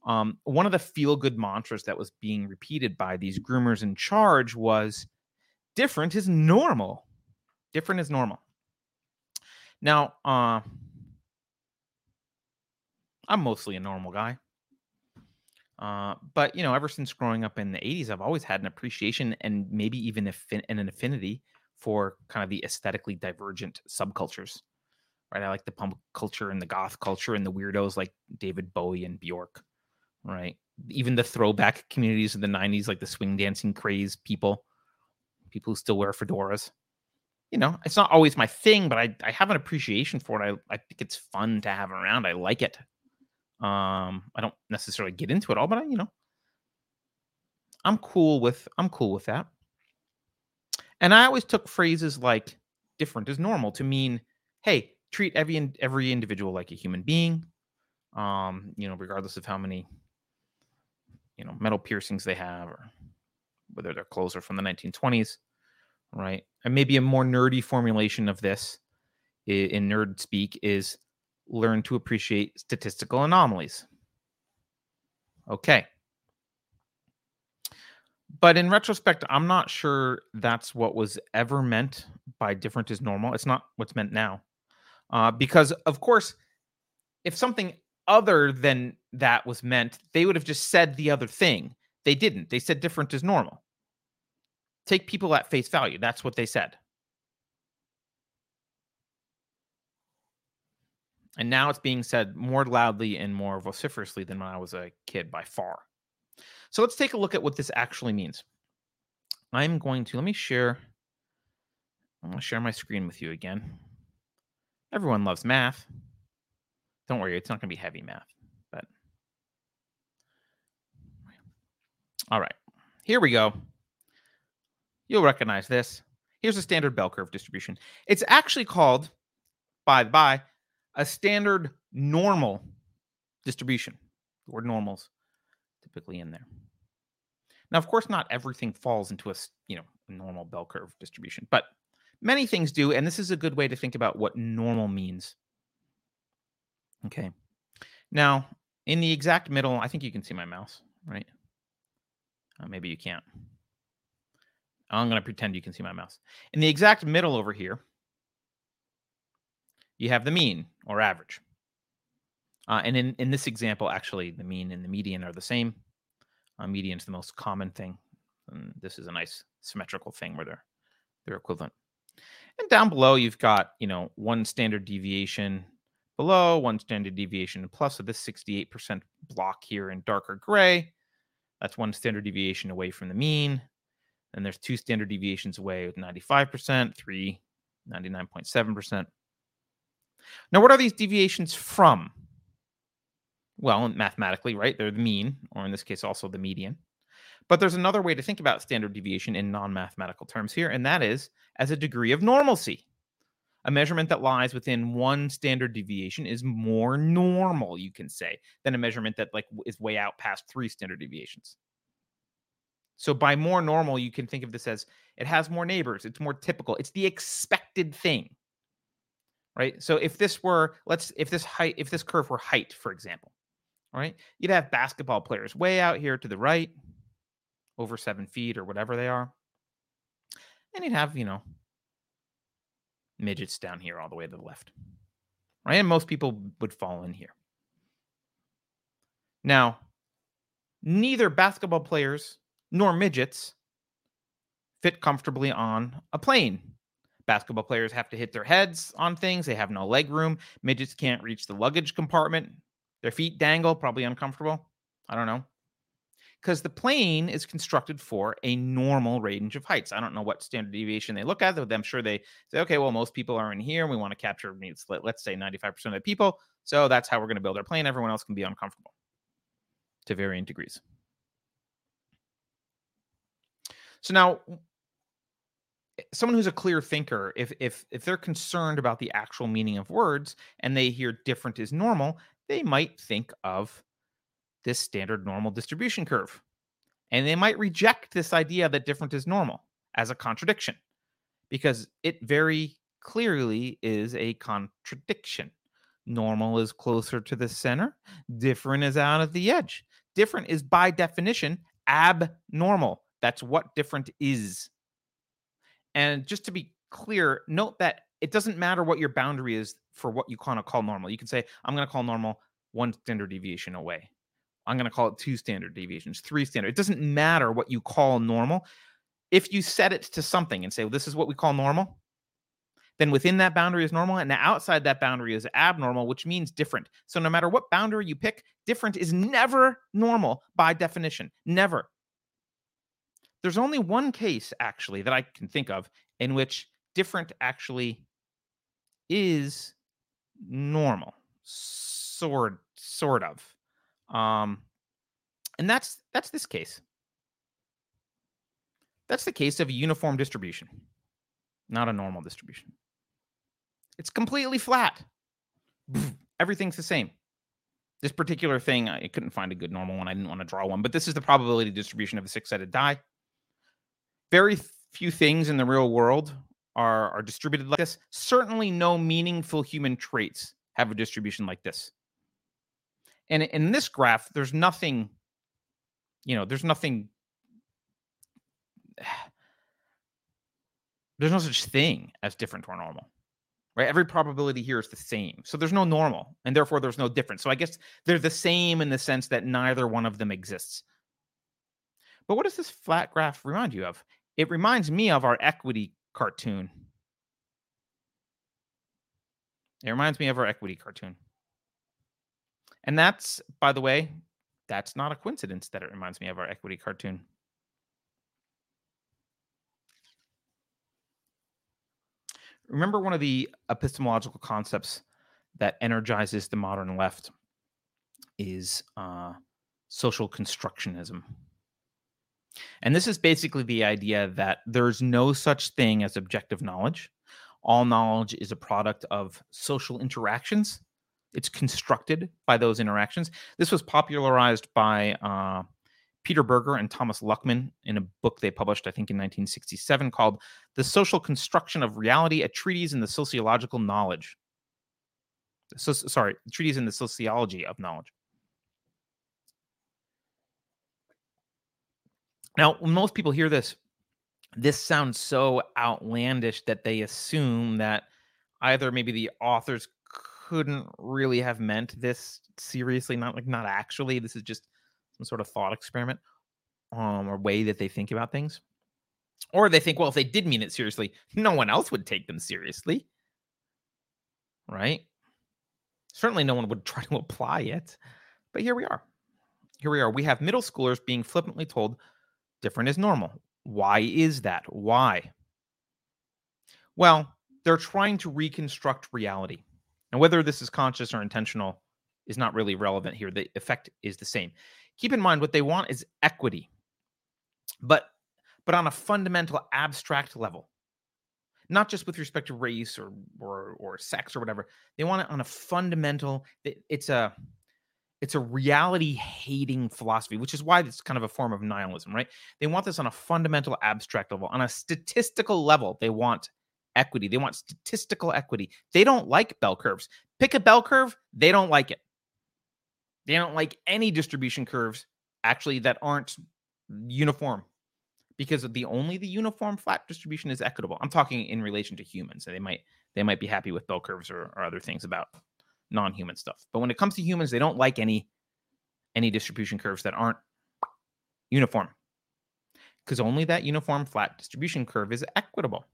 um, one of the feel-good mantras that was being repeated by these groomers in charge was different is normal. Different is normal. Now, uh, I'm mostly a normal guy. Uh, but you know, ever since growing up in the 80s, I've always had an appreciation and maybe even affin- an affinity for kind of the aesthetically divergent subcultures. Right. I like the punk culture and the goth culture and the weirdos like David Bowie and Bjork. Right. Even the throwback communities of the 90s, like the swing dancing craze people people who still wear fedoras. You know, it's not always my thing, but I, I have an appreciation for it. I, I think it's fun to have around. I like it. Um, I don't necessarily get into it all, but I, you know, I'm cool with I'm cool with that. And I always took phrases like different is normal to mean, hey, treat every every individual like a human being. Um, you know, regardless of how many, you know, metal piercings they have or whether their clothes are from the 1920s, right? And maybe a more nerdy formulation of this in nerd speak is learn to appreciate statistical anomalies. Okay. But in retrospect, I'm not sure that's what was ever meant by different is normal. It's not what's meant now. Uh, because, of course, if something other than that was meant, they would have just said the other thing. They didn't. They said different is normal. Take people at face value. That's what they said. And now it's being said more loudly and more vociferously than when I was a kid by far. So let's take a look at what this actually means. I'm going to let me share. I'm going to share my screen with you again. Everyone loves math. Don't worry, it's not going to be heavy math, but all right, here we go. You'll recognize this. Here's a standard bell curve distribution. It's actually called, by the by, a standard normal distribution. The word normal's typically in there. Now, of course, not everything falls into a you know normal bell curve distribution, but many things do, and this is a good way to think about what normal means. Okay. Now, in the exact middle, I think you can see my mouse, right? Uh, maybe you can't. I'm going to pretend you can see my mouse. In the exact middle over here, you have the mean or average. Uh, and in, in this example, actually, the mean and the median are the same. Uh, median is the most common thing. And this is a nice symmetrical thing where they're, they're equivalent. And down below, you've got, you know, one standard deviation below, one standard deviation plus. So this 68% block here in darker gray, that's one standard deviation away from the mean. And there's two standard deviations away with 95%, three, 99.7%. Now, what are these deviations from? Well, mathematically, right? They're the mean, or in this case, also the median. But there's another way to think about standard deviation in non mathematical terms here, and that is as a degree of normalcy. A measurement that lies within one standard deviation is more normal, you can say, than a measurement that like is way out past three standard deviations. So by more normal, you can think of this as it has more neighbors, it's more typical, it's the expected thing. Right? So if this were let's if this height if this curve were height, for example, right? You'd have basketball players way out here to the right, over seven feet or whatever they are. And you'd have, you know, midgets down here all the way to the left. Right? And most people would fall in here. Now, neither basketball players nor midgets fit comfortably on a plane. Basketball players have to hit their heads on things. They have no leg room. Midgets can't reach the luggage compartment. Their feet dangle, probably uncomfortable. I don't know. Because the plane is constructed for a normal range of heights. I don't know what standard deviation they look at, but I'm sure they say, okay, well, most people are in here. And we want to capture, let's say 95% of the people. So that's how we're going to build our plane. Everyone else can be uncomfortable to varying degrees. So now eh, someone who's a clear thinker if if if they're concerned about the actual meaning of words and they hear different is normal they might think of this standard normal distribution curve and they might reject this idea that different is normal as a contradiction because it very clearly is a contradiction. Normal is closer to the center different is out at the edge. Different is by definition abnormal. That's what different is. And just to be clear, note that it doesn't matter what your boundary is for what you kind of call normal. You can say, I'm going to call normal one standard deviation away. I'm going to call it two standard deviations, three standard. It doesn't matter what you call normal. If you set it to something and say, well, this is what we call normal, then within that boundary is normal. And outside that boundary is abnormal, which means different. So no matter what boundary you pick, different is never normal by definition. Never. There's only one case actually that I can think of in which different actually is normal, sort sort of, um, and that's that's this case. That's the case of a uniform distribution, not a normal distribution. It's completely flat. Everything's the same. This particular thing, I couldn't find a good normal one. I didn't want to draw one, but this is the probability distribution of a six-sided die very few things in the real world are, are distributed like this. Certainly, no meaningful human traits have a distribution like this. And in this graph, there's nothing, you know, there's nothing, there's no such thing as different or normal, right? Every probability here is the same. So there's no normal, and therefore there's no difference. So I guess they're the same in the sense that neither one of them exists. But what does this flat graph remind you of? It reminds me of our equity cartoon. It reminds me of our equity cartoon. And that's, by the way, that's not a coincidence that it reminds me of our equity cartoon. Remember one of the epistemological concepts that energizes the modern left is uh, social constructionism. And this is basically the idea that there's no such thing as objective knowledge. All knowledge is a product of social interactions. It's constructed by those interactions. This was popularized by uh, Peter Berger and Thomas Luckmann in a book they published, I think, in 1967 called The Social Construction of Reality, a treatise in the sociological knowledge. So, sorry, treatise in the sociology of knowledge. Now, when most people hear this, this sounds so outlandish that they assume that either maybe the authors couldn't really have meant this seriously, not like not actually. This is just some sort of thought experiment um, or way that they think about things. Or they think, well, if they did mean it seriously, no one else would take them seriously. Right? Certainly no one would try to apply it. But here we are. Here we are. We have middle schoolers being flippantly told different is normal. Why is that? Why? Well, they're trying to reconstruct reality. And whether this is conscious or intentional is not really relevant here. The effect is the same. Keep in mind what they want is equity. But but on a fundamental abstract level. Not just with respect to race or or or sex or whatever. They want it on a fundamental it's a it's a reality hating philosophy, which is why it's kind of a form of nihilism, right? They want this on a fundamental abstract level, on a statistical level. They want equity. They want statistical equity. They don't like bell curves. Pick a bell curve, they don't like it. They don't like any distribution curves actually that aren't uniform because the only the uniform flat distribution is equitable. I'm talking in relation to humans. So they might they might be happy with bell curves or, or other things about non-human stuff. But when it comes to humans, they don't like any any distribution curves that aren't uniform. because only that uniform flat distribution curve is equitable.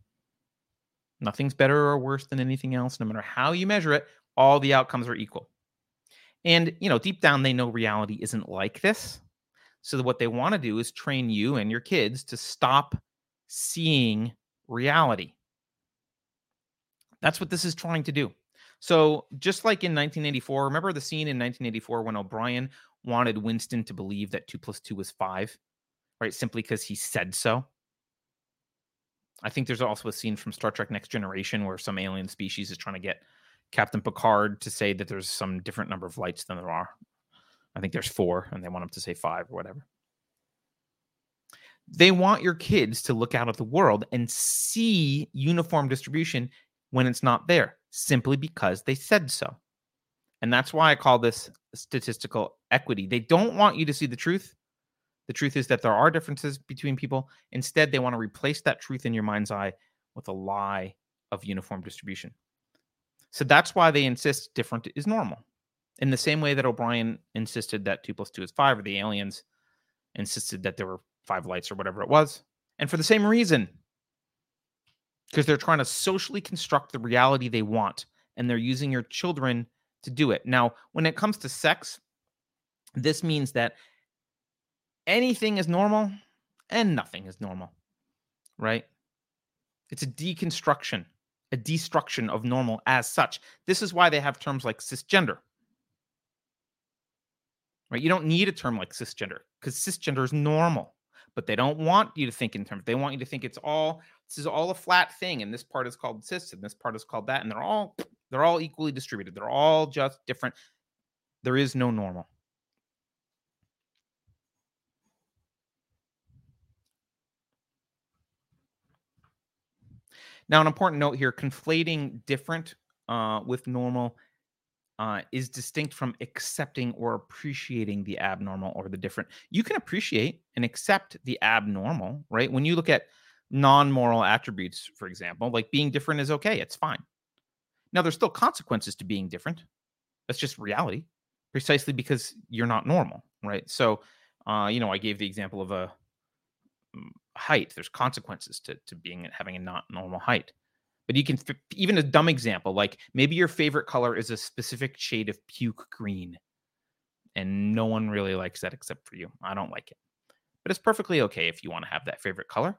Nothing's better or worse than anything else. No matter how you measure it, all the outcomes are equal. And, you know, deep down, they know reality isn't like this. So what they want to do is train you and your kids to stop seeing reality. That's what this is trying to do. So, just like in 1984, remember the scene in 1984 when O'Brien wanted Winston to believe that two plus two was five, right? Simply because he said so. I think there's also a scene from Star Trek Next Generation where some alien species is trying to get Captain Picard to say that there's some different number of lights than there are. I think there's four, and they want him to say five or whatever. They want your kids to look out at the world and see uniform distribution when it's not there, simply because they said so. And that's why I call this statistical equity. They don't want you to see the truth. The truth is that there are differences between people. Instead, they want to replace that truth in your mind's eye with a lie of uniform distribution. So that's why they insist different is normal. In the same way that O'Brien insisted that two plus two is five, or the aliens insisted that there were five lights or whatever it was. And for the same reason, because they're trying to socially construct the reality they want, and they're using your children to do it. Now, when it comes to sex, this means that anything is normal and nothing is normal, right? It's a deconstruction a destruction of normal as such. This is why they have terms like cisgender. Right? You don't need a term like cisgender because cisgender is normal, but they don't want you to think in terms. They want you to think it's all this is all a flat thing, and this part is called cis, and this part is called that, and they're all they're all equally distributed. They're all just different. There is no normal. Now, an important note here conflating different uh, with normal uh, is distinct from accepting or appreciating the abnormal or the different. You can appreciate and accept the abnormal, right? When you look at non moral attributes, for example, like being different is okay, it's fine. Now, there's still consequences to being different. That's just reality, precisely because you're not normal, right? So, uh, you know, I gave the example of a mm, height. There's consequences to to being having a not normal height. But you can even a dumb example like maybe your favorite color is a specific shade of puke green, and no one really likes that except for you. I don't like it, but it's perfectly okay if you want to have that favorite color.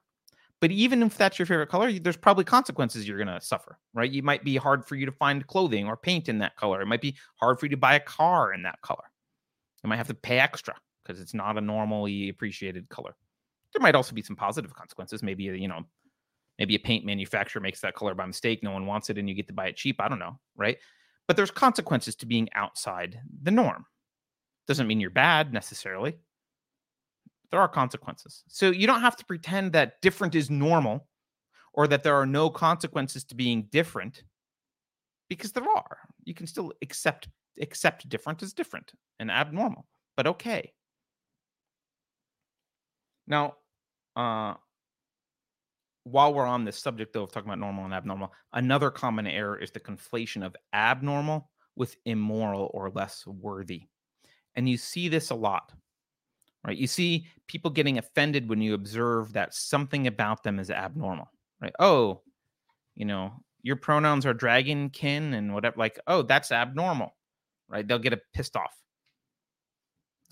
But even if that's your favorite color, there's probably consequences you're going to suffer, right? You might be hard for you to find clothing or paint in that color. It might be hard for you to buy a car in that color. You might have to pay extra because it's not a normally appreciated color. There might also be some positive consequences. Maybe uh, you know, maybe a paint manufacturer makes that color by mistake. No one wants it, and you get to buy it cheap. I don't know, right? But there's consequences to being outside the norm. Doesn't mean you're bad necessarily. There are consequences. So you don't have to pretend that different is normal or that there are no consequences to being different because there are. You can still accept accept different as different and abnormal, but okay. Now, uh, while we're on this subject, though, of talking about normal and abnormal, another common error is the conflation of abnormal with immoral or less worthy. And you see this a lot, right? You see people getting offended when you observe that something about them is abnormal, right? Oh, you know, your pronouns are dragon kin and whatever, like, oh, that's abnormal, right? They'll get pissed off.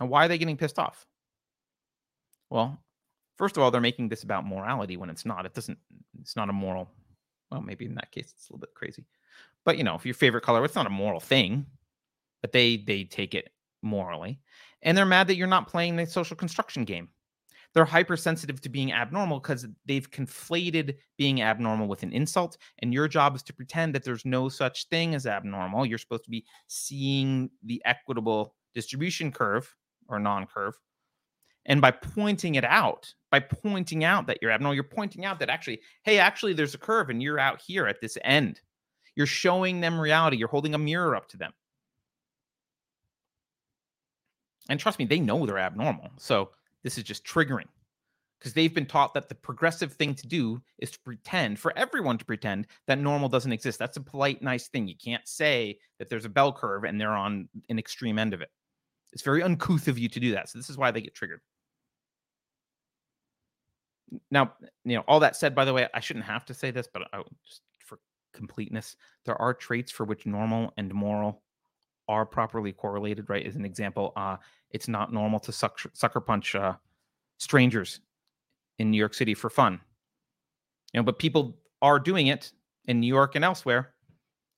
And why are they getting pissed off? Well, first of all, they're making this about morality when it's not. It doesn't. It's not a moral. Well, maybe in that case, it's a little bit crazy. But you know, if your favorite color, it's not a moral thing. But they they take it morally, and they're mad that you're not playing the social construction game. They're hypersensitive to being abnormal because they've conflated being abnormal with an insult. And your job is to pretend that there's no such thing as abnormal. You're supposed to be seeing the equitable distribution curve or non curve and by pointing it out, by pointing out that you're abnormal, you're pointing out that actually, hey, actually, there's a curve and you're out here at this end. You're showing them reality. You're holding a mirror up to them. And trust me, they know they're abnormal. So this is just triggering because they've been taught that the progressive thing to do is to pretend for everyone to pretend that normal doesn't exist. That's a polite, nice thing. You can't say that there's a bell curve and they're on an extreme end of it. It's very uncouth of you to do that. So this is why they get triggered. now, you know, all that said, by the way, I shouldn't have to say this, but I, just for completeness, there are traits for which normal and moral are properly correlated. Right? As an example, uh, it's not normal to suck, sucker punch uh, strangers in New York City for fun. You know, but people are doing it in New York and elsewhere,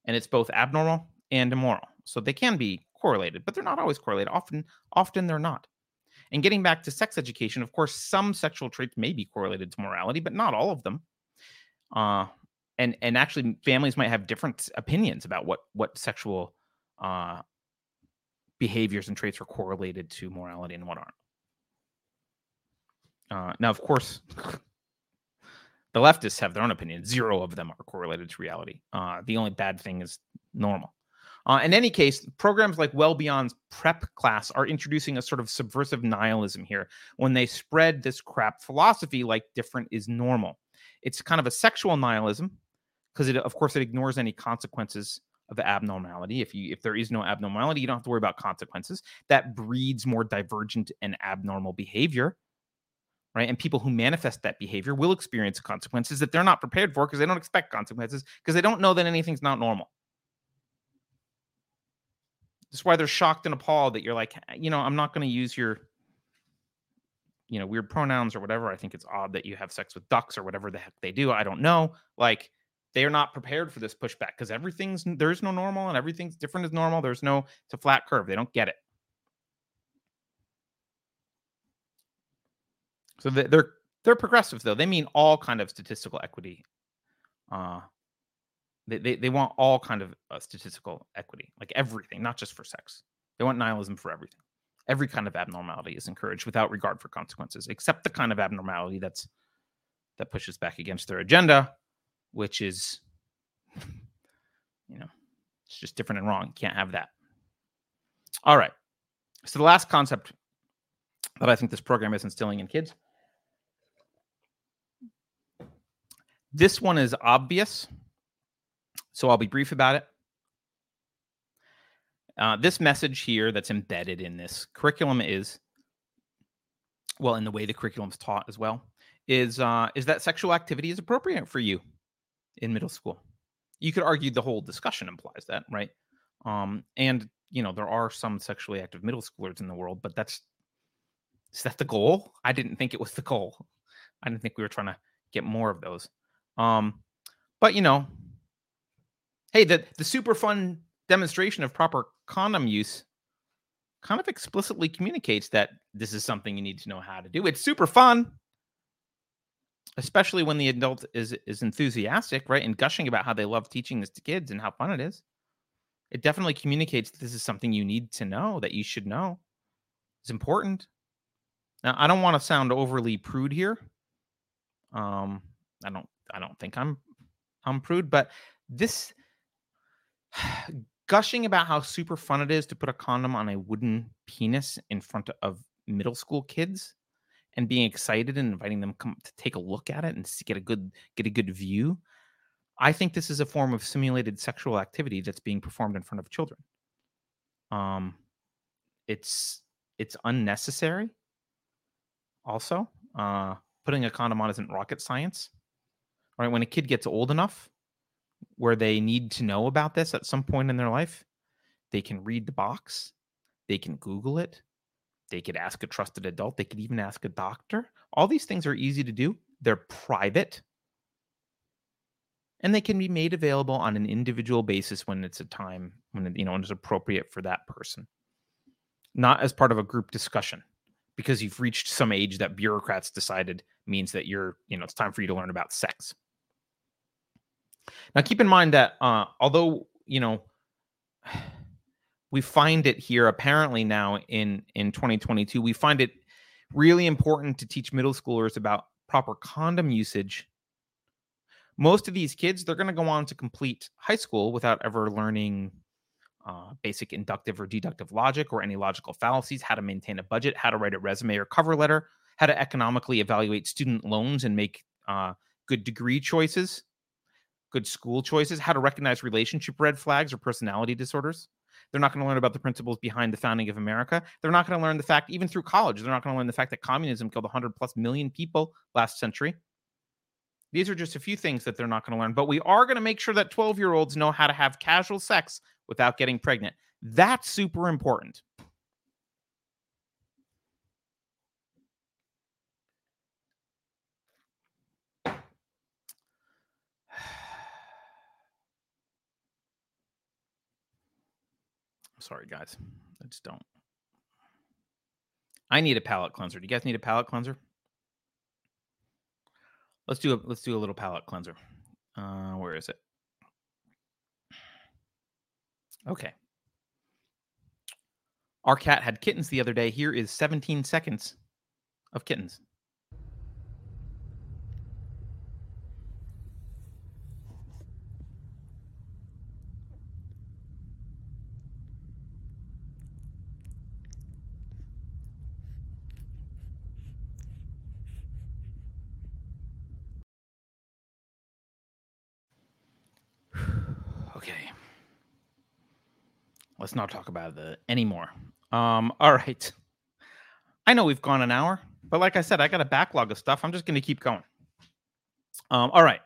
and it's both abnormal and immoral. So they can be correlated, but they're not always correlated. Often, often they're not. And getting back to sex education, of course, some sexual traits may be correlated to morality, but not all of them. Uh, and and actually, families might have different opinions about what what sexual uh, behaviors and traits are correlated to morality and what aren't. Uh, now, of course, the leftists have their own opinion. Zero of them are correlated to reality. Uh, the only bad thing is normal. Uh, in any case, programs like Well Beyond's prep class are introducing a sort of subversive nihilism here when they spread this crap philosophy like different is normal. It's kind of a sexual nihilism because it, of course, it ignores any consequences of the abnormality. If you if there is no abnormality, you don't have to worry about consequences. That breeds more divergent and abnormal behavior. Right. And people who manifest that behavior will experience consequences that they're not prepared for because they don't expect consequences because they don't know that anything's not normal. That's why they're shocked and appalled that you're like, eh, you know, I'm not going to use your, you know, weird pronouns or whatever. I think it's odd that you have sex with ducks or whatever the heck they do. I don't know. Like, they are not prepared for this pushback because everything's there's no normal and everything's different as normal. There's no it's a flat curve. They don't get it. So they're they're progressive though. They mean all kind of statistical equity uh, they, they, they want all kind of uh, statistical equity, like everything, not just for sex. They want nihilism for everything. Every kind of abnormality is encouraged without regard for consequences, except the kind of abnormality that's that pushes back against their agenda, which is, you know, it's just different and wrong. can't have that. All right. So the last concept that I think this program is instilling in kids. This one is obvious so I'll be brief about it. Uh, this message here that's embedded in this curriculum is, well, in the way the curriculum is taught as well, is uh, is that sexual activity is appropriate for you in middle school. You could argue the whole discussion implies that, right? Um, and you know there are some sexually active middle schoolers in the world, but that's is that the goal? I didn't think it was the goal. I didn't think we were trying to get more of those. Um, but you know, hey, the the super fun demonstration of proper condom use kind of explicitly communicates that this is something you need to know how to do. It's super fun, especially when the adult is is enthusiastic, right, and gushing about how they love teaching this to kids and how fun it is. It definitely communicates this is something you need to know that you should know. It's important. Now, I don't want to sound overly prude here. Um, I don't I don't think I'm I'm prude, but this gushing about how super fun it is to put a condom on a wooden penis in front of middle school kids and being excited and inviting them come to take a look at it and get a good get a good view i think this is a form of simulated sexual activity that's being performed in front of children. Um it's it's unnecessary also uh putting a condom on isn't rocket science right? When a kid gets old enough where they need to know about this at some point in their life, they can read the box, they can Google it, they could ask a trusted adult, they could even ask a doctor. All these things are easy to do, they're private, and they can be made available on an individual basis when it's a time when you know when it's appropriate for that person, not as part of a group discussion because you've reached some age that bureaucrats decided means that you're you know it's time for you to learn about sex. Now, keep in mind that uh, although you know we find it here apparently now in in 2022, we find it really important to teach middle schoolers about proper condom usage. Most of these kids, they're going to go on to complete high school without ever learning uh, basic inductive or deductive logic or any logical fallacies, how to maintain a budget, how to write a resume or cover letter, how to economically evaluate student loans and make uh, good degree choices good school choices, how to recognize relationship red flags or personality disorders. They're not going to learn about the principles behind the founding of America. They're not going to learn the fact, even through college, they're not going to learn the fact that communism killed 100 plus million people last century. These are just a few things that they're not going to learn. But we are going to make sure that 12 year olds know how to have casual sex without getting pregnant. That's super important. Sorry, guys. I just don't. I need a palate cleanser. Do you guys need a palate cleanser? Let's do a let's do a little palate cleanser. Uh, where is it? Okay. Our cat had kittens the other day. Here is 17 seconds of kittens. okay. Let's not talk about it anymore. Um, all right. I know we've gone an hour, but like I said, I got a backlog of stuff. I'm just going to keep going. Um, all right.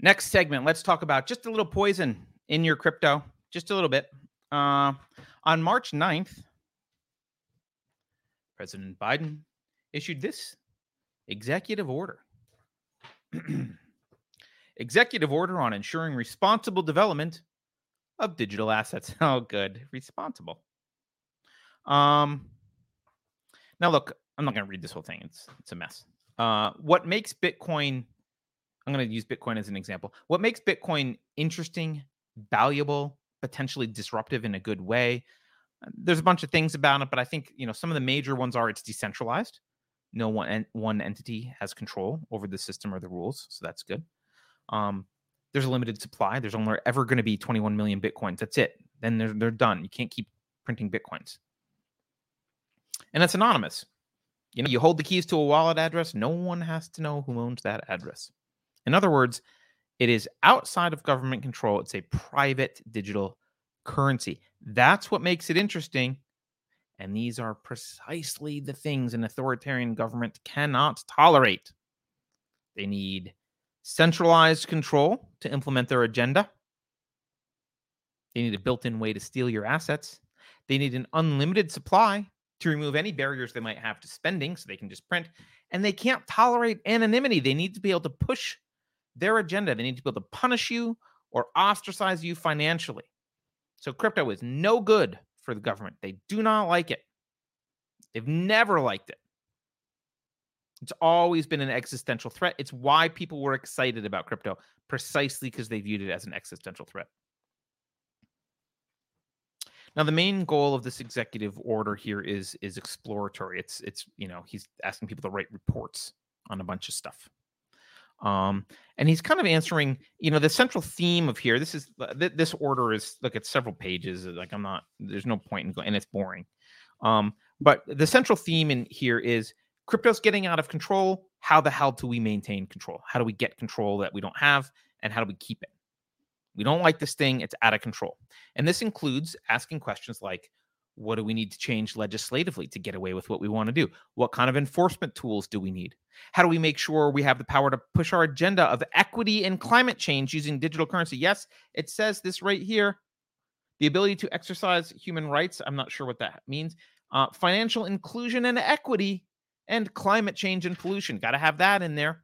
Next segment, let's talk about just a little poison in your crypto, just a little bit. Uh, on March 9th, President Biden issued this executive order. executive order on ensuring responsible development of digital assets. Oh, good. Responsible. Um now look, I'm not gonna read this whole thing. It's it's a mess. Uh what makes Bitcoin I'm gonna use Bitcoin as an example. What makes Bitcoin interesting, valuable, potentially disruptive in a good way? There's a bunch of things about it, but I think you know some of the major ones are it's decentralized. No one one entity has control over the system or the rules, so that's good. Um, there's a limited supply. There's only ever going to be 21 million bitcoins. That's it. Then they're they're done. You can't keep printing bitcoins. And it's anonymous. You know, you hold the keys to a wallet address. No one has to know who owns that address. In other words, it is outside of government control. It's a private digital currency. That's what makes it interesting. And these are precisely the things an authoritarian government cannot tolerate. They need centralized control to implement their agenda. They need a built in way to steal your assets. They need an unlimited supply to remove any barriers they might have to spending so they can just print. And they can't tolerate anonymity. They need to be able to push their agenda. They need to be able to punish you or ostracize you financially. So crypto is no good for the government. They do not like it. They've never liked it. It's always been an existential threat. It's why people were excited about crypto, precisely because they viewed it as an existential threat. Now, the main goal of this executive order here is is exploratory. It's it's you know he's asking people to write reports on a bunch of stuff, um, and he's kind of answering you know the central theme of here. This is this order is look at several pages. Like I'm not there's no point in going and it's boring, um, but the central theme in here is crypto's getting out of control. How the hell do we maintain control? How do we get control that we don't have? And how do we keep it? We don't like this thing. It's out of control. And this includes asking questions like, what do we need to change legislatively to get away with what we want to do? What kind of enforcement tools do we need? How do we make sure we have the power to push our agenda of equity and climate change using digital currency? Yes, it says this right here. The ability to exercise human rights. I'm not sure what that means. Uh, financial inclusion and equity and climate change and pollution. Got to have that in there.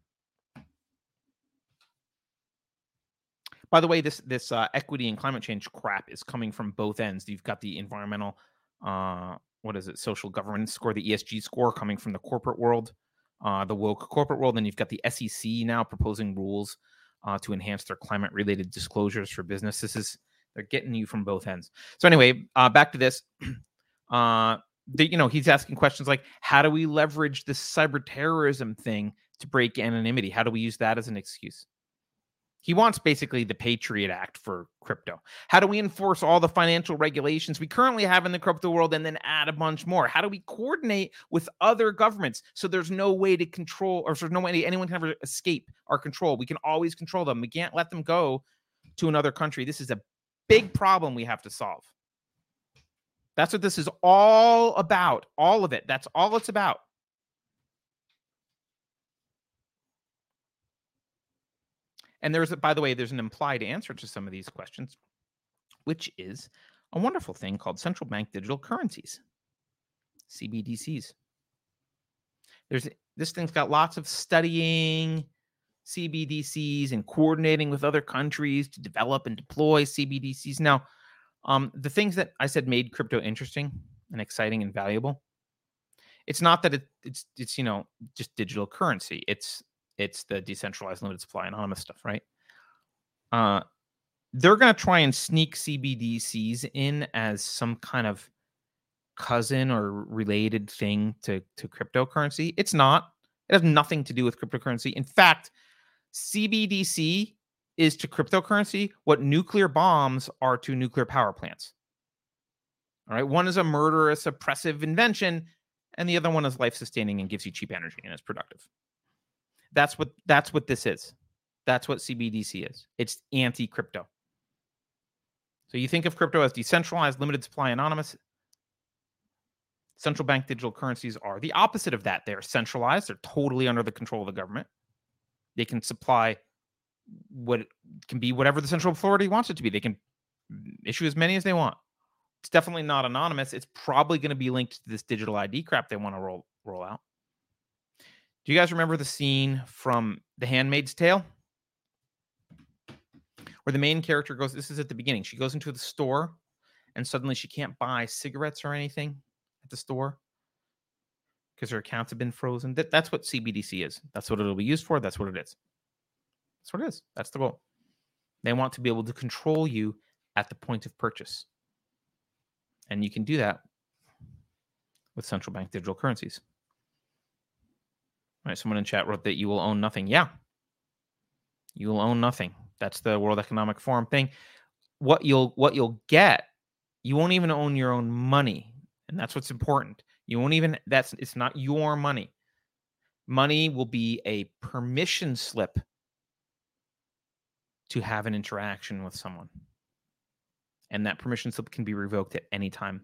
By the way, this this uh, equity and climate change crap is coming from both ends. You've got the environmental, uh, what is it, social governance score, the ESG score coming from the corporate world, uh, the woke corporate world. Then you've got the SEC now proposing rules uh, to enhance their climate related disclosures for businesses. Is they're getting you from both ends. So anyway, uh, back to this. The, you know, he's asking questions like, how do we leverage this cyber terrorism thing to break anonymity? How do we use that as an excuse? He wants basically the Patriot Act for crypto. How do we enforce all the financial regulations we currently have in the crypto world and then add a bunch more? How do we coordinate with other governments so there's no way to control or there's no way anyone can ever escape our control? We can always control them. We can't let them go to another country. This is a big problem we have to solve. That's what this is all about. All of it. That's all it's about. And there's, by the way, there's an implied answer to some of these questions, which is a wonderful thing called central bank digital currencies, CBDCs. There's this thing's got lots of studying CBDCs and coordinating with other countries to develop and deploy CBDCs. Now, um, the things that I said made crypto interesting and exciting and valuable. It's not that it, it's it's you know just digital currency. It's it's the decentralized limited supply anonymous stuff, right? Uh, they're going to try and sneak CBDCs in as some kind of cousin or related thing to to cryptocurrency. It's not. It has nothing to do with cryptocurrency. In fact, CBDC is to cryptocurrency what nuclear bombs are to nuclear power plants. All right, one is a murderous, oppressive invention, and the other one is life sustaining and gives you cheap energy and is productive. That's what that's what this is. That's what CBDC is. It's anti-crypto. So you think of crypto as decentralized, limited supply, anonymous. Central bank digital currencies are the opposite of that. They're centralized, they're totally under the control of the government. They can supply what can be whatever the central authority wants it to be. They can issue as many as they want. It's definitely not anonymous. It's probably going to be linked to this digital ID crap they want to roll roll out. Do you guys remember the scene from The Handmaid's Tale? Where the main character goes, this is at the beginning. She goes into the store and suddenly she can't buy cigarettes or anything at the store because her accounts have been frozen. That, that's what CBDC is. That's what it'll be used for. That's what it is. That's what it is. That's the goal. They want to be able to control you at the point of purchase. And you can do that with central bank digital currencies. All right, someone in chat wrote that you will own nothing. Yeah. You will own nothing. That's the World Economic Forum thing. What you'll what you'll get, you won't even own your own money. And that's what's important. You won't even that's it's not your money. Money will be a permission slip to have an interaction with someone. And that permission slip can be revoked at any time.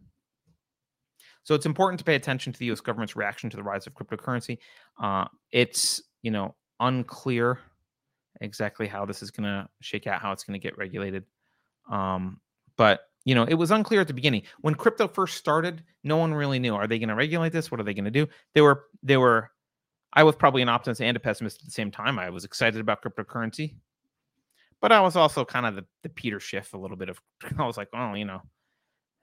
So it's important to pay attention to the U.S. government's reaction to the rise of cryptocurrency. Uh, it's you know unclear exactly how this is going to shake out, how it's going to get regulated. Um, but you know, it was unclear at the beginning when crypto first started. No one really knew: are they going to regulate this? What are they going to do? They were they were. I was probably an optimist and a pessimist at the same time. I was excited about cryptocurrency but I was also kind of the, the Peter Schiff a little bit of I was like, oh, you know,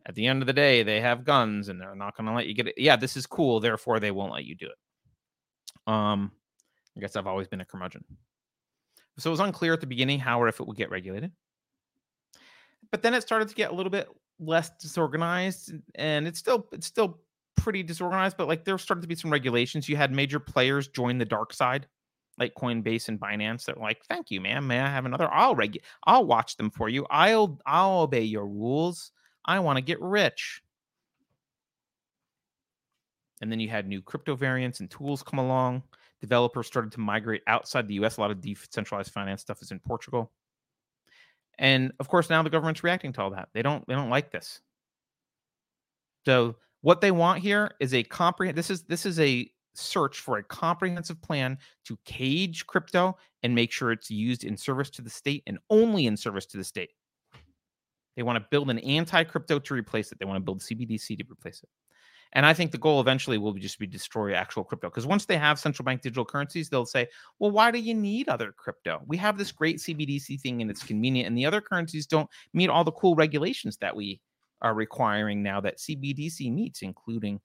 at the end of the day, they have guns and they're not going to let you get it. Yeah, this is cool. Therefore, they won't let you do it. Um, I guess I've always been a curmudgeon. So it was unclear at the beginning how or if it would get regulated. But then it started to get a little bit less disorganized, and it's still it's still pretty disorganized. But like there started to be some regulations. You had major players join the dark side like Coinbase and Binance They're like, "Thank you, man. May I have another? I'll regu- I'll watch them for you. I'll I'll obey your rules. I want to get rich." And then you had new crypto variants and tools come along. Developers started to migrate outside the US. A lot of decentralized finance stuff is in Portugal. And of course, now the government's reacting to all that. They don't they don't like this. So what they want here is a comprehensive this is this is a search for a comprehensive plan to cage crypto and make sure it's used in service to the state and only in service to the state. They want to build an anti crypto to replace it. They want to build CBDC to replace it. And I think the goal eventually will just be destroy actual crypto. Because once they have central bank digital currencies, they'll say, well, why do you need other crypto? We have this great CBDC thing and it's convenient. And the other currencies don't meet all the cool regulations that we are requiring now that CBDC meets, including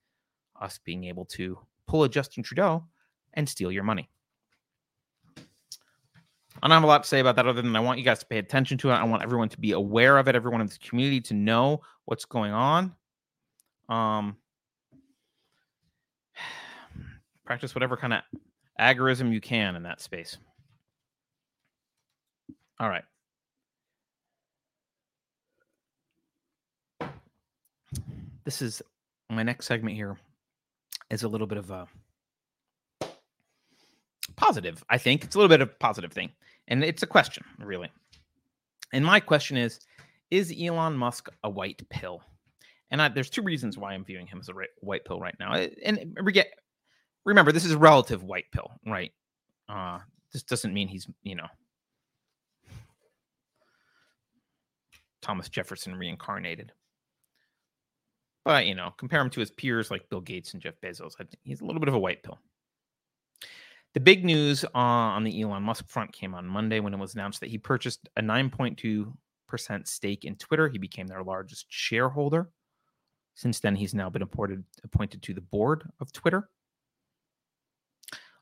us being able to pull a Justin Trudeau and steal your money. I don't have a lot to say about that other than I want you guys to pay attention to it. I want everyone to be aware of it, everyone in the community to know what's going on. Um, practice whatever kind of agorism you can in that space. All right. This is my next segment here is a little bit of a positive. I think it's a little bit of a positive thing, and it's a question, really. And my question is: Is Elon Musk a white pill? And I, there's two reasons why I'm viewing him as a right, white pill right now. And remember, this is relative white pill, right? Uh, this doesn't mean he's, you know, Thomas Jefferson reincarnated. But, you know, compare him to his peers like Bill Gates and Jeff Bezos. He's a little bit of a white pill. The big news uh, on the Elon Musk front came on Monday when it was announced that he purchased a 9.2% stake in Twitter. He became their largest shareholder. Since then, he's now been appointed appointed to the board of Twitter.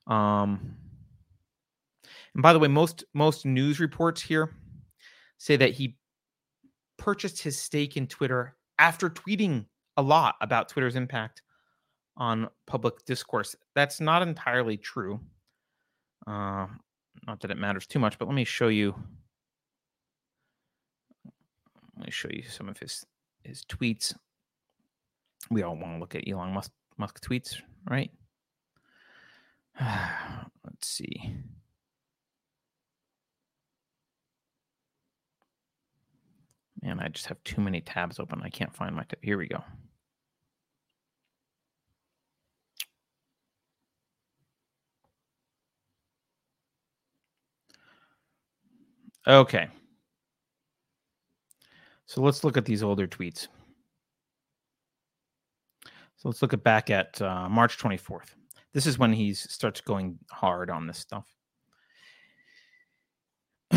Um, and by the way, most most news reports here say that he purchased his stake in Twitter after tweeting a lot about Twitter's impact on public discourse. That's not entirely true. Uh, not that it matters too much, but let me show you. Let me show you some of his his tweets. We all want to look at Elon Musk, Musk tweets, right? Let's see. Man, I just have too many tabs open. I can't find my tab. Here we go. Okay. So let's look at these older tweets. So let's look at back at uh, March 24th. This is when he starts going hard on this stuff.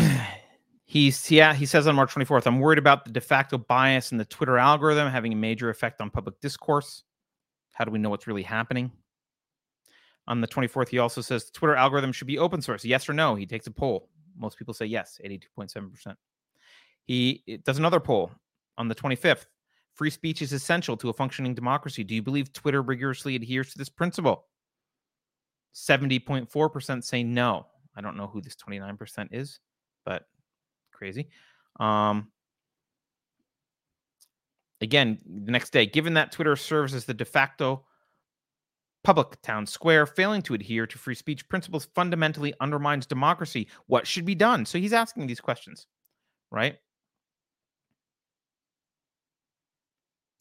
He's yeah, he says on March 24th, I'm worried about the de facto bias in the Twitter algorithm having a major effect on public discourse. How do we know what's really happening? On the 24th, he also says the Twitter algorithm should be open source. Yes or no? He takes a poll. Most people say yes, 82.7%. He does another poll on the 25th. Free speech is essential to a functioning democracy. Do you believe Twitter rigorously adheres to this principle? 70.4% say no. I don't know who this 29% is, but crazy. Um, again, the next day, given that Twitter serves as the de facto public town square, failing to adhere to free speech principles fundamentally undermines democracy. What should be done? So he's asking these questions, right?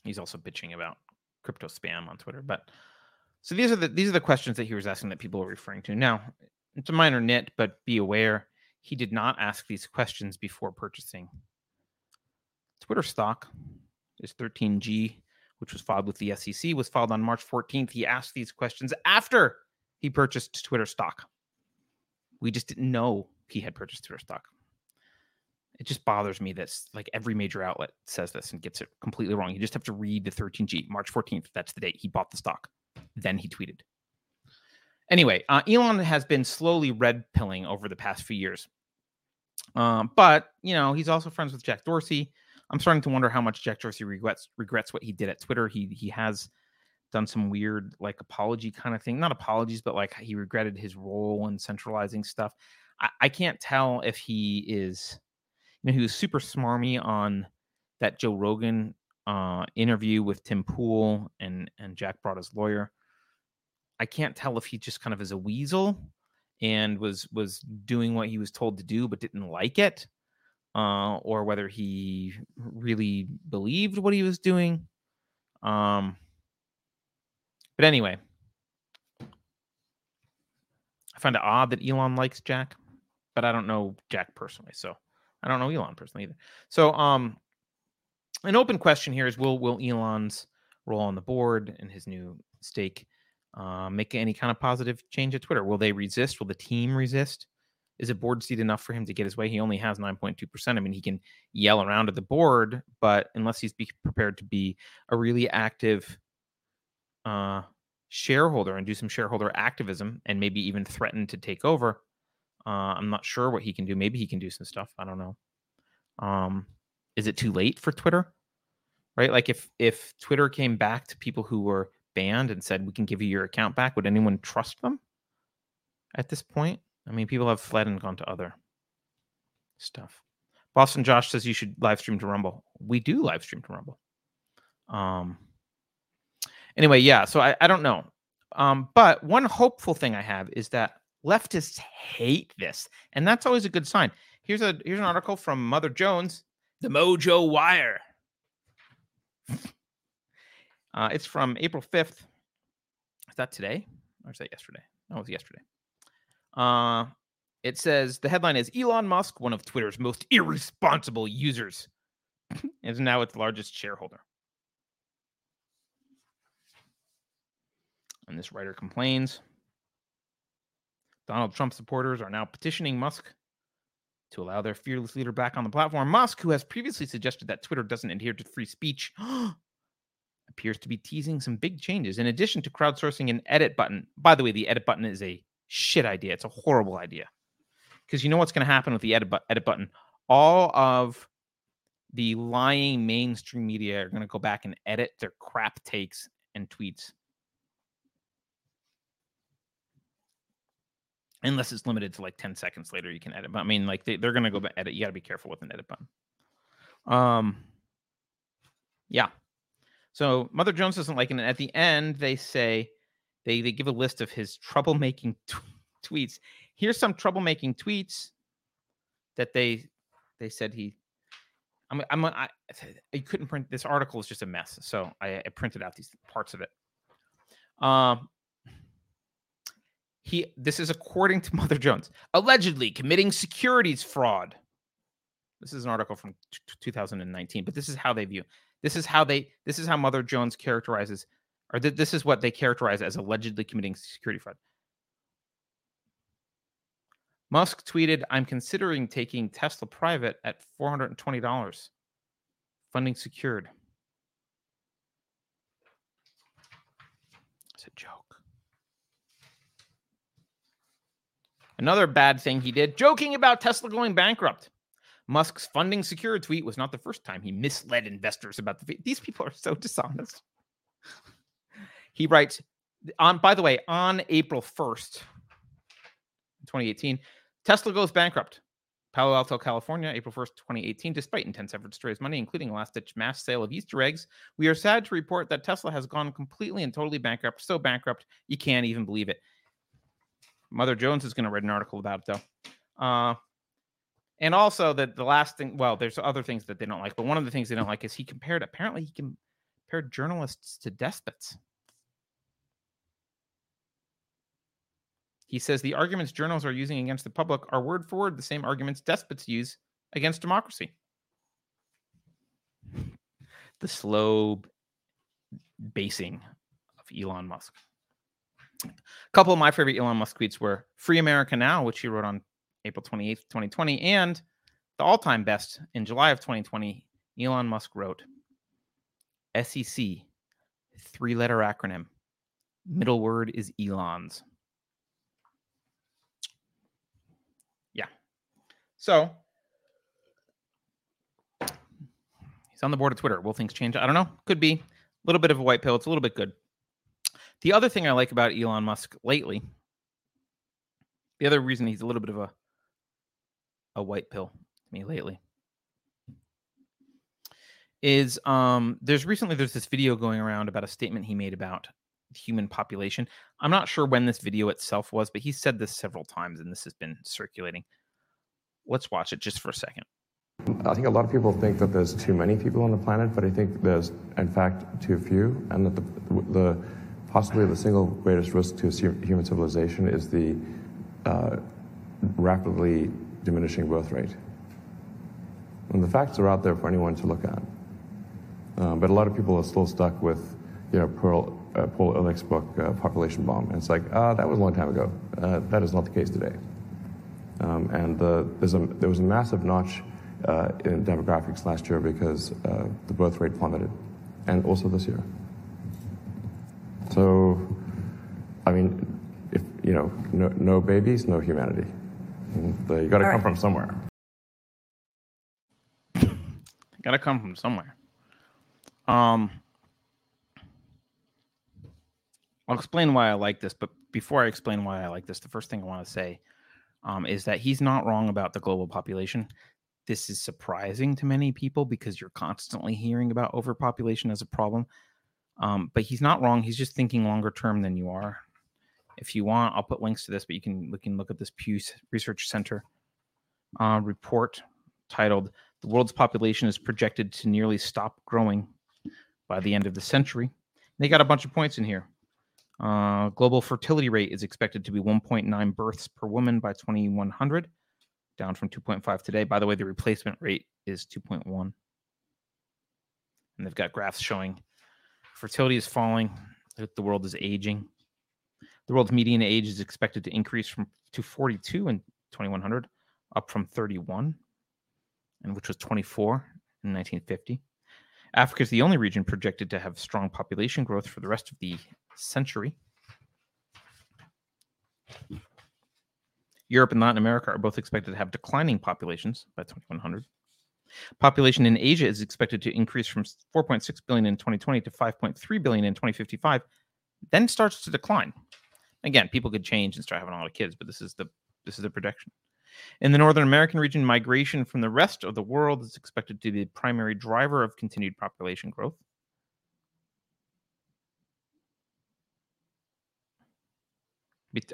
He's also bitching about crypto spam on Twitter, but so these are the these are the questions that he was asking that people are referring to. Now, it's a minor nit, but be aware he did not ask these questions before purchasing. Twitter stock is 13G, which was filed with the SEC, was filed on March 14th. He asked these questions after he purchased Twitter stock. We just didn't know he had purchased Twitter stock. It just bothers me that like every major outlet says this and gets it completely wrong. You just have to read the 13G, March 14th. That's the date he bought the stock. Then he tweeted. Anyway, uh, Elon has been slowly red pilling over the past few years. Um, but you know, he's also friends with Jack Dorsey. I'm starting to wonder how much Jack Dorsey regrets regrets what he did at Twitter. He he has done some weird like apology kind of thing. Not apologies, but like he regretted his role in centralizing stuff. I, I can't tell if he is you know, he was super smarmy on that Joe Rogan uh, interview with Tim Pool and and Jack brought his lawyer. I can't tell if he just kind of is a weasel and was was doing what he was told to do but didn't like it, uh, or whether he really believed what he was doing. Um, but anyway, I find it odd that Elon likes Jack, but I don't know Jack personally, so I don't know Elon personally either. So, um, an open question here is: Will will Elon's role on the board and his new stake uh, make any kind of positive change at Twitter? Will they resist? Will the team resist? Is a board seat enough for him to get his way? He only has 9.2%. I mean, he can yell around at the board, but unless he's prepared to be a really active uh, shareholder and do some shareholder activism and maybe even threaten to take over, uh, I'm not sure what he can do. Maybe he can do some stuff. I don't know. Um, is it too late for Twitter? Right? Like if if Twitter came back to people who were banned and said we can give you your account back, would anyone trust them at this point? I mean, people have fled and gone to other stuff. Boston Josh says you should live stream to Rumble. We do live stream to Rumble. Um. Anyway, yeah. So I, I don't know. Um. But one hopeful thing I have is that leftists hate this, and that's always a good sign. Here's a here's an article from Mother Jones, the Mojo Wire. Uh, it's from April 5th. Is that today? Or is that yesterday? It was yesterday. Uh, it says the headline is Elon Musk, one of Twitter's most irresponsible users, is now its largest shareholder. And this writer complains Donald Trump supporters are now petitioning Musk to allow their fearless leader back on the platform. Musk, who has previously suggested that Twitter doesn't adhere to free speech, appears to be teasing some big changes. In addition to crowdsourcing an edit button, by the way, the edit button is a shit idea. It's a horrible idea. Because you know what's going to happen with the edit, bu- edit button? All of the lying mainstream media are going to go back and edit their crap takes and tweets. Unless it's limited to like 10 seconds later, you can edit. But I mean, like they, they're going to go back edit. You got to be careful with an edit button. Um, yeah. So Mother Jones doesn't like it. And at the end, they say they they give a list of his troublemaking t- tweets. Here's some troublemaking tweets that they they said he. I'm I'm I, I couldn't print this article is just a mess, so I, I printed out these parts of it. Um, he this is according to Mother Jones allegedly committing securities fraud. This is an article from t- 2019, but this is how they view. This is how they. This is how Mother Jones characterizes, or th- this is what they characterize as allegedly committing security fraud. Musk tweeted, "I'm considering taking Tesla private at 420 dollars, funding secured." It's a joke. Another bad thing he did, joking about Tesla going bankrupt. Musk's funding secured tweet was not the first time he misled investors about the these people are so dishonest. He writes on by the way, on April 1st, 2018, Tesla goes bankrupt. Palo Alto, California, April 1st, 2018. Despite intense efforts to raise money, including a last ditch mass sale of Easter eggs, we are sad to report that Tesla has gone completely and totally bankrupt. So bankrupt, you can't even believe it. Mother Jones is going to write an article about it, though. Uh, and also that the last thing, well, there's other things that they don't like, but one of the things they don't like is he compared, apparently, he compared journalists to despots. He says the arguments journals are using against the public are word for word the same arguments despots use against democracy. The slow basing of Elon Musk. A couple of my favorite Elon Musk tweets were Free America Now, which he wrote on April 28th, 2020, and the all time best in July of 2020, Elon Musk wrote SEC, three letter acronym. Middle word is Elon's. Yeah. So he's on the board of Twitter. Will things change? I don't know. Could be. A little bit of a white pill. It's a little bit good. The other thing I like about Elon Musk lately, the other reason he's a little bit of a a white pill to me lately is um there's recently there's this video going around about a statement he made about human population. I'm not sure when this video itself was, but he said this several times and this has been circulating. Let's watch it just for a second. I think a lot of people think that there's too many people on the planet, but I think there's in fact too few, and that the, the possibly the single greatest risk to human civilization is the uh, rapidly diminishing birth rate. And the facts are out there for anyone to look at. Um, but a lot of people are still stuck with, you know, Pearl, uh, Paul Ehrlich's book, uh, Population Bomb. And it's like, ah, that was a long time ago. Uh, that is not the case today. Um, and the, there's a, there was a massive notch uh, in demographics last year because uh, the birth rate plummeted, and also this year. So, I mean, if you know, no, no babies, no humanity. You got to come right. from somewhere. got to come from somewhere. Um, I'll explain why I like this, but before I explain why I like this, the first thing I want to say um, is that he's not wrong about the global population. This is surprising to many people because you're constantly hearing about overpopulation as a problem. Um, but he's not wrong. He's just thinking longer term than you are. If you want, I'll put links to this, but you can, you can look at this Pew Research Center uh, report titled The World's Population is Projected to Nearly Stop Growing by the End of the Century. They got a bunch of points in here. Uh, global fertility rate is expected to be 1.9 births per woman by 2100, down from 2.5 today. By the way, the replacement rate is 2.1. And they've got graphs showing fertility is falling, the world is aging. The world's median age is expected to increase from to 42 in 2100, up from 31, and which was 24 in 1950. Africa is the only region projected to have strong population growth for the rest of the century. Europe and Latin America are both expected to have declining populations by 2100. Population in Asia is expected to increase from 4.6 billion in 2020 to 5.3 billion in 2055, then starts to decline. Again, people could change and start having a lot of kids, but this is the this is the projection. In the Northern American region, migration from the rest of the world is expected to be the primary driver of continued population growth.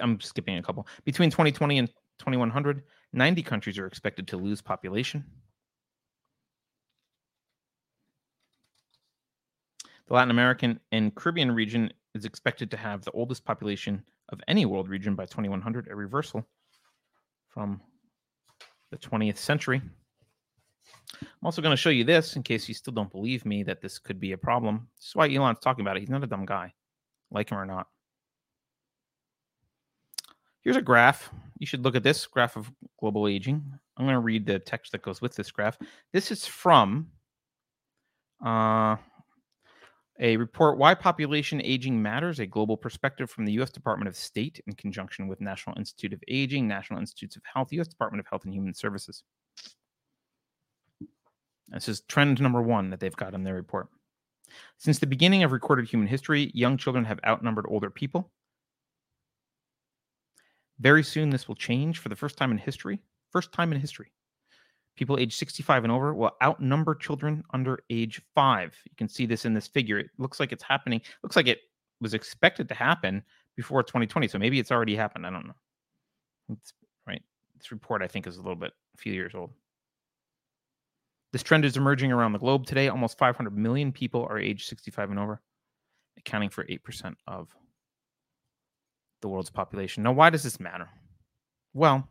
I'm skipping a couple. Between 2020 and 2100, 90 countries are expected to lose population. The Latin American and Caribbean region is expected to have the oldest population of any world region by 2100, a reversal from the 20th century. I'm also going to show you this in case you still don't believe me that this could be a problem. This is why Elon's talking about it. He's not a dumb guy, like him or not. Here's a graph. You should look at this graph of global aging. I'm going to read the text that goes with this graph. This is from uh, a report Why Population Aging Matters, a global perspective from the U.S. Department of State in conjunction with National Institute of Aging, National Institutes of Health, U.S. Department of Health and Human Services. This is trend number one that they've got in their report. Since the beginning of recorded human history, young children have outnumbered older people. Very soon, this will change for the first time in history. First time in history people age 65 and over will outnumber children under age five. You can see this in this figure. It looks like it's happening. Looks like it was expected to happen before 2020. So maybe it's already happened. I don't know. It's, right. This report, I think, is a little bit a few years old. This trend is emerging around the globe today. Almost 500 million people are age 65 and over, accounting for 8% of the world's population. Now, why does this matter? Well,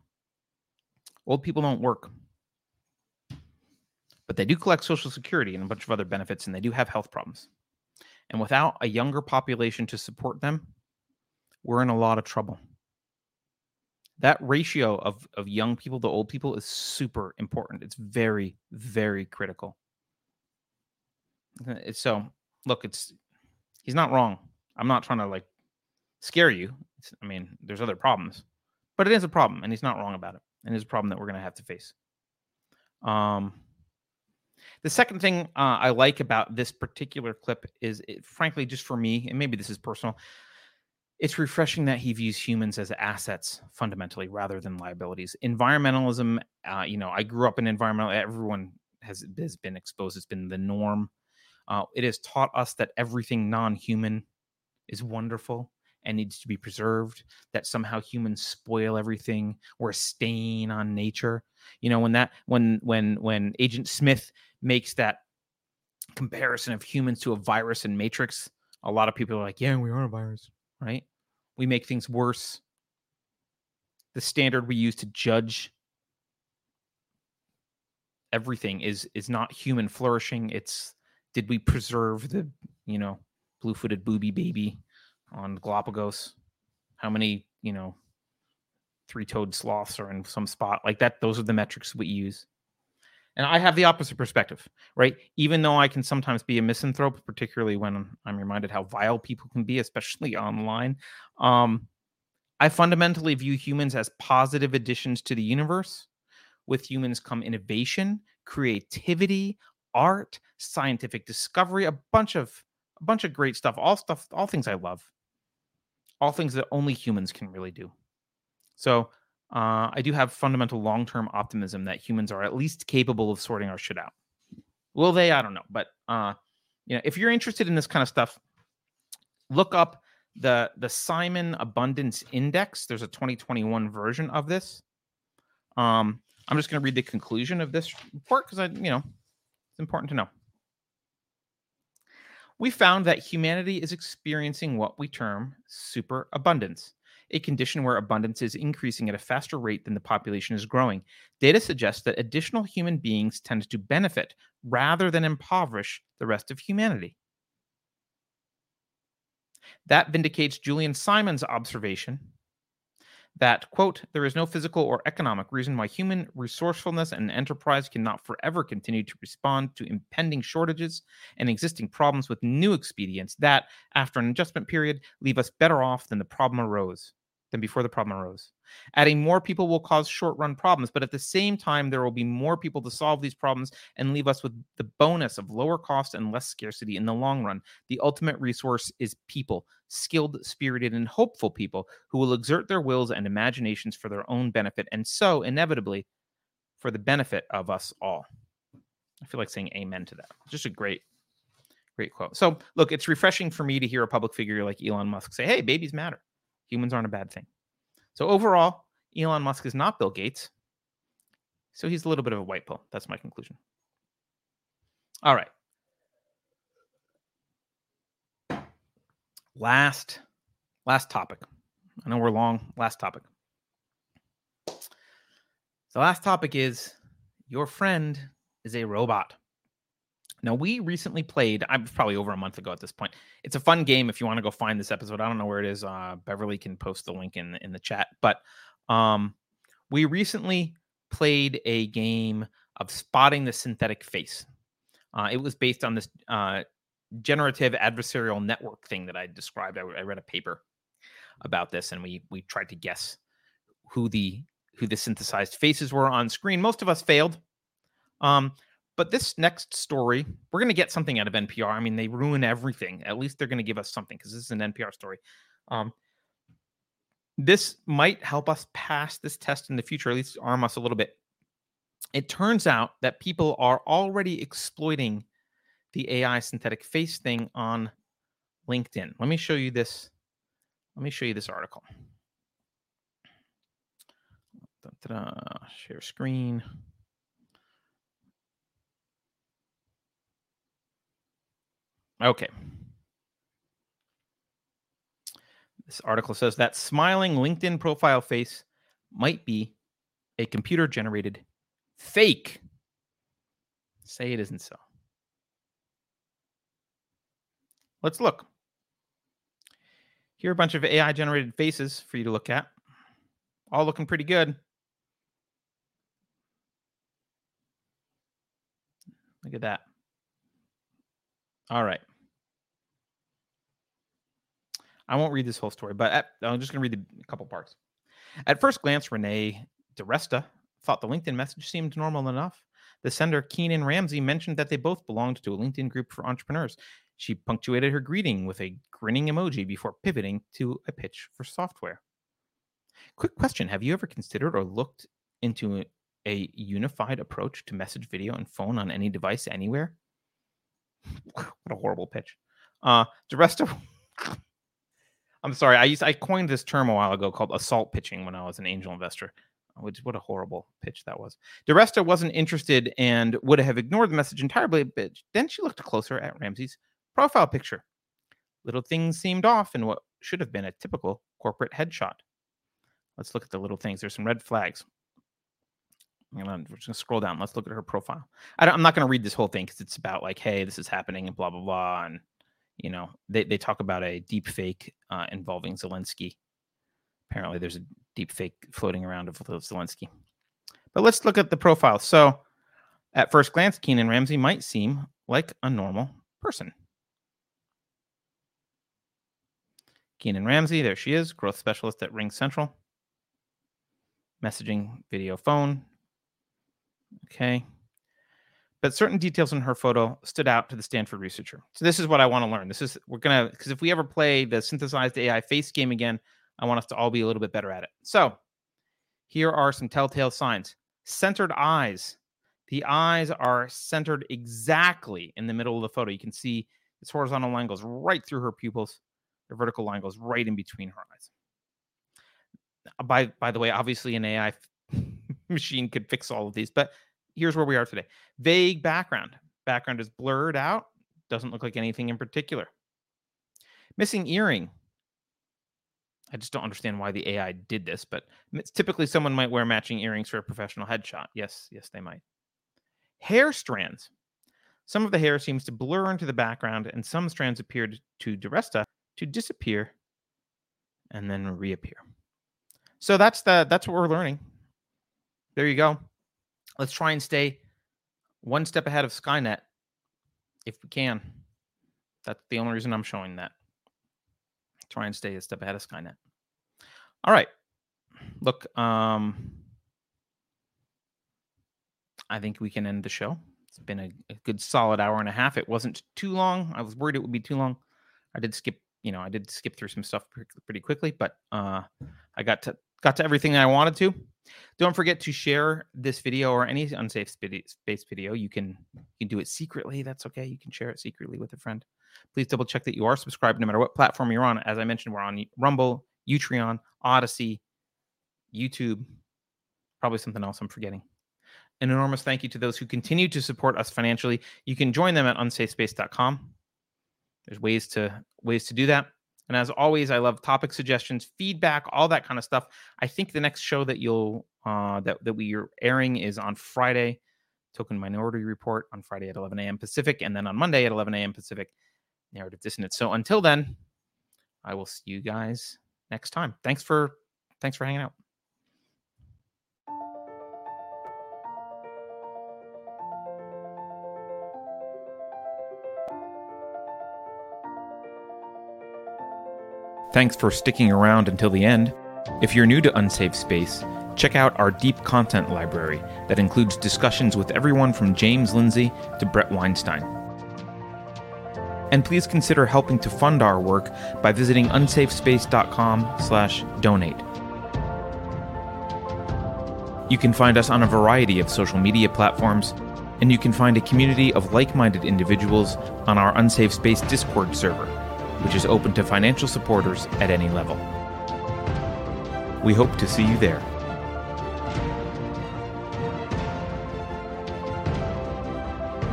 old people don't work but they do collect Social Security and a bunch of other benefits, and they do have health problems. And without a younger population to support them, we're in a lot of trouble. That ratio of, of young people to old people is super important. It's very, very critical. Uh, so, look, it's he's not wrong. I'm not trying to like scare you. I mean, there's other problems, but it is a problem, and he's not wrong about it. And it's a problem that we're going to have to face. Um, the second thing uh, I like about this particular clip is, it, frankly, just for me, and maybe this is personal, it's refreshing that he views humans as assets fundamentally rather than liabilities. Environmentalism, uh, you know, I grew up in environmental. Everyone has has been exposed. It's been the norm. Uh, it has taught us that everything non-human is wonderful and needs to be preserved. That somehow humans spoil everything. We're a stain on nature. You know, when that when when when Agent Smith makes that comparison of humans to a virus in Matrix, a lot of people are like, yeah, we are a virus, right? We make things worse. The standard we use to judge everything is is not human flourishing. It's did we preserve the, you know, blue-footed booby baby on Galapagos? How many, you know, three-toed sloths are in some spot like that? Those are the metrics we use. And I have the opposite perspective, right? Even though I can sometimes be a misanthrope, particularly when I'm reminded how vile people can be, especially online. Um, I fundamentally view humans as positive additions to the universe. With humans come innovation, creativity, art, scientific discovery, a bunch of a bunch of great stuff, all stuff, all things I love. All things that only humans can really do. So uh, I do have fundamental long term optimism that humans are at least capable of sorting our shit out. Will they? I don't know. But uh, you know, if you're interested in this kind of stuff, look up the the Simon Abundance Index. There's a 2021 version of this. Um, I'm just going to read the conclusion of this report because I, you know, it's important to know. We found that humanity is experiencing what we term superabundance, a condition where abundance is increasing at a faster rate than the population is growing. Data suggests that additional human beings tend to benefit rather than impoverish the rest of humanity. That vindicates Julian Simon's observation that, quote, there is no physical or economic reason why human resourcefulness and enterprise cannot forever continue to respond to impending shortages and existing problems with new expedients that, after an adjustment period, leave us better off than the problem arose than before the problem arose. Adding more people will cause short run problems, but at the same time, there will be more people to solve these problems and leave us with the bonus of lower cost and less scarcity in the long run. The ultimate resource is people, skilled, spirited, and hopeful people who will exert their wills and imaginations for their own benefit, and so, inevitably, for the benefit of us all. I feel like saying amen to that. Just a great, great quote. So, look, it's refreshing for me to hear a public figure like Elon Musk say, hey, babies matter humans aren't a bad thing. So overall, Elon Musk is not Bill Gates. So he's a little bit of a white pill. That's my conclusion. All right. Last last topic. I know we're long. Last topic. The last topic is your friend is a robot. Now, we recently played, I'm probably over a month ago at this point. It's a fun game if you want to go find this episode. I don't know where it is. Uh, Beverly can post the link in, in the chat. But um, we recently played a game of spotting the synthetic face. Uh, it was based on this uh, generative adversarial network thing that I described. I, I read a paper about this, and we we tried to guess who the who the synthesized faces were on screen. Most of us failed. Um, but this next story, we're going to get something out of NPR. I mean, they ruin everything. At least they're going to give us something because this is an NPR story. Um, this might help us pass this test in the future, at least arm us a little bit. It turns out that people are already exploiting the AI synthetic face thing on LinkedIn. Let me show you this. Let me show you this article. Da-da-da. Share screen. Okay. This article says that smiling LinkedIn profile face might be a computer generated fake. Say it isn't so. Let's look. Here are a bunch of AI generated faces for you to look at. All looking pretty good. Look at that. All right. I won't read this whole story, but at, I'm just going to read a couple parts. At first glance, Renee DiResta thought the LinkedIn message seemed normal enough. The sender, Keenan Ramsey, mentioned that they both belonged to a LinkedIn group for entrepreneurs. She punctuated her greeting with a grinning emoji before pivoting to a pitch for software. Quick question Have you ever considered or looked into a unified approach to message, video, and phone on any device anywhere? what a horrible pitch. Uh, DiResta I'm sorry. I used I coined this term a while ago called assault pitching when I was an angel investor. Which what a horrible pitch that was. DiResta wasn't interested and would have ignored the message entirely, but then she looked closer at Ramsey's profile picture. Little things seemed off in what should have been a typical corporate headshot. Let's look at the little things. There's some red flags. We're just gonna scroll down. Let's look at her profile. I am not gonna read this whole thing because it's about like, hey, this is happening and blah blah blah, and you know, they, they talk about a deep fake uh, involving Zelensky. Apparently, there's a deep fake floating around of Zelensky. But let's look at the profile. So, at first glance, Keenan Ramsey might seem like a normal person. Keenan Ramsey, there she is, growth specialist at Ring Central. Messaging, video, phone. Okay but certain details in her photo stood out to the Stanford researcher. So this is what I want to learn. This is we're gonna because if we ever play the synthesized AI face game again, I want us to all be a little bit better at it. So here are some telltale signs. Centered eyes. The eyes are centered exactly in the middle of the photo. You can see this horizontal line goes right through her pupils. The vertical line goes right in between her eyes. By by the way, obviously an AI machine could fix all of these, but here's where we are today. Vague background. Background is blurred out. Doesn't look like anything in particular. Missing earring. I just don't understand why the AI did this, but typically someone might wear matching earrings for a professional headshot. Yes, yes, they might. Hair strands. Some of the hair seems to blur into the background, and some strands appeared to DiResta to disappear and then reappear. So that's the that's what we're learning. There you go. Let's try and stay one step ahead of Skynet if we can. That's the only reason I'm showing that. Try and stay a step ahead of Skynet. All right. Look, um, I think we can end the show. It's been a, a, good solid hour and a half. It wasn't too long. I was worried it would be too long. I did skip, you know, I did skip through some stuff pretty quickly, but uh, I got to got to everything I wanted to. Don't forget to share this video or any unsafe space video. You can you can do it secretly. That's okay. You can share it secretly with a friend. Please double check that you are subscribed no matter what platform you're on. As I mentioned, we're on Rumble, Utreon, Odysee, YouTube, probably something else I'm forgetting. An enormous thank you to those who continue to support us financially. You can join them at unsafespace.com. There's ways to ways to do that. And as always, I love topic suggestions, feedback, all that kind of stuff. I think the next show that you'll uh, that that we are airing is on Friday, Token Minority Report on Friday at 11 a.m. Pacific, and then on Monday at 11 a.m. Pacific, Narrative Dissonance. So until then, I will see you guys next time. Thanks for thanks for hanging out. Thanks for sticking around until the end. If you're new to Unsafe Space, check out our deep content library that includes discussions with everyone from James Lindsay to Bret Weinstein. And please consider helping to fund our work by visiting unsafespace.com/donate. You can find us on a variety of social media platforms, and you can find a community of like-minded individuals on our Unsafe Space Discord server which is open to financial supporters at any level. We hope to see you there.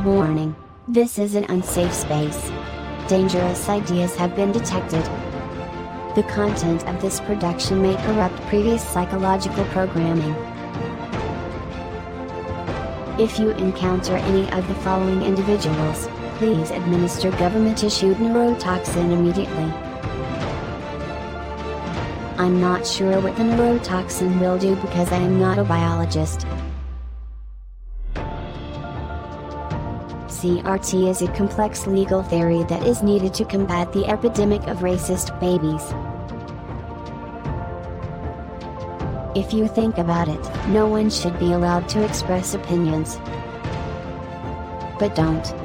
Warning this is an unsafe space. Dangerous ideas have been detected. The content of this production may corrupt previous psychological programming. If you encounter any of the following individuals, Please administer government-issued neurotoxin immediately. I'm not sure what the neurotoxin will do because I am not a biologist. CRT is a complex legal theory that is needed to combat the epidemic of racist babies. If you think about it, no one should be allowed to express opinions. But don't.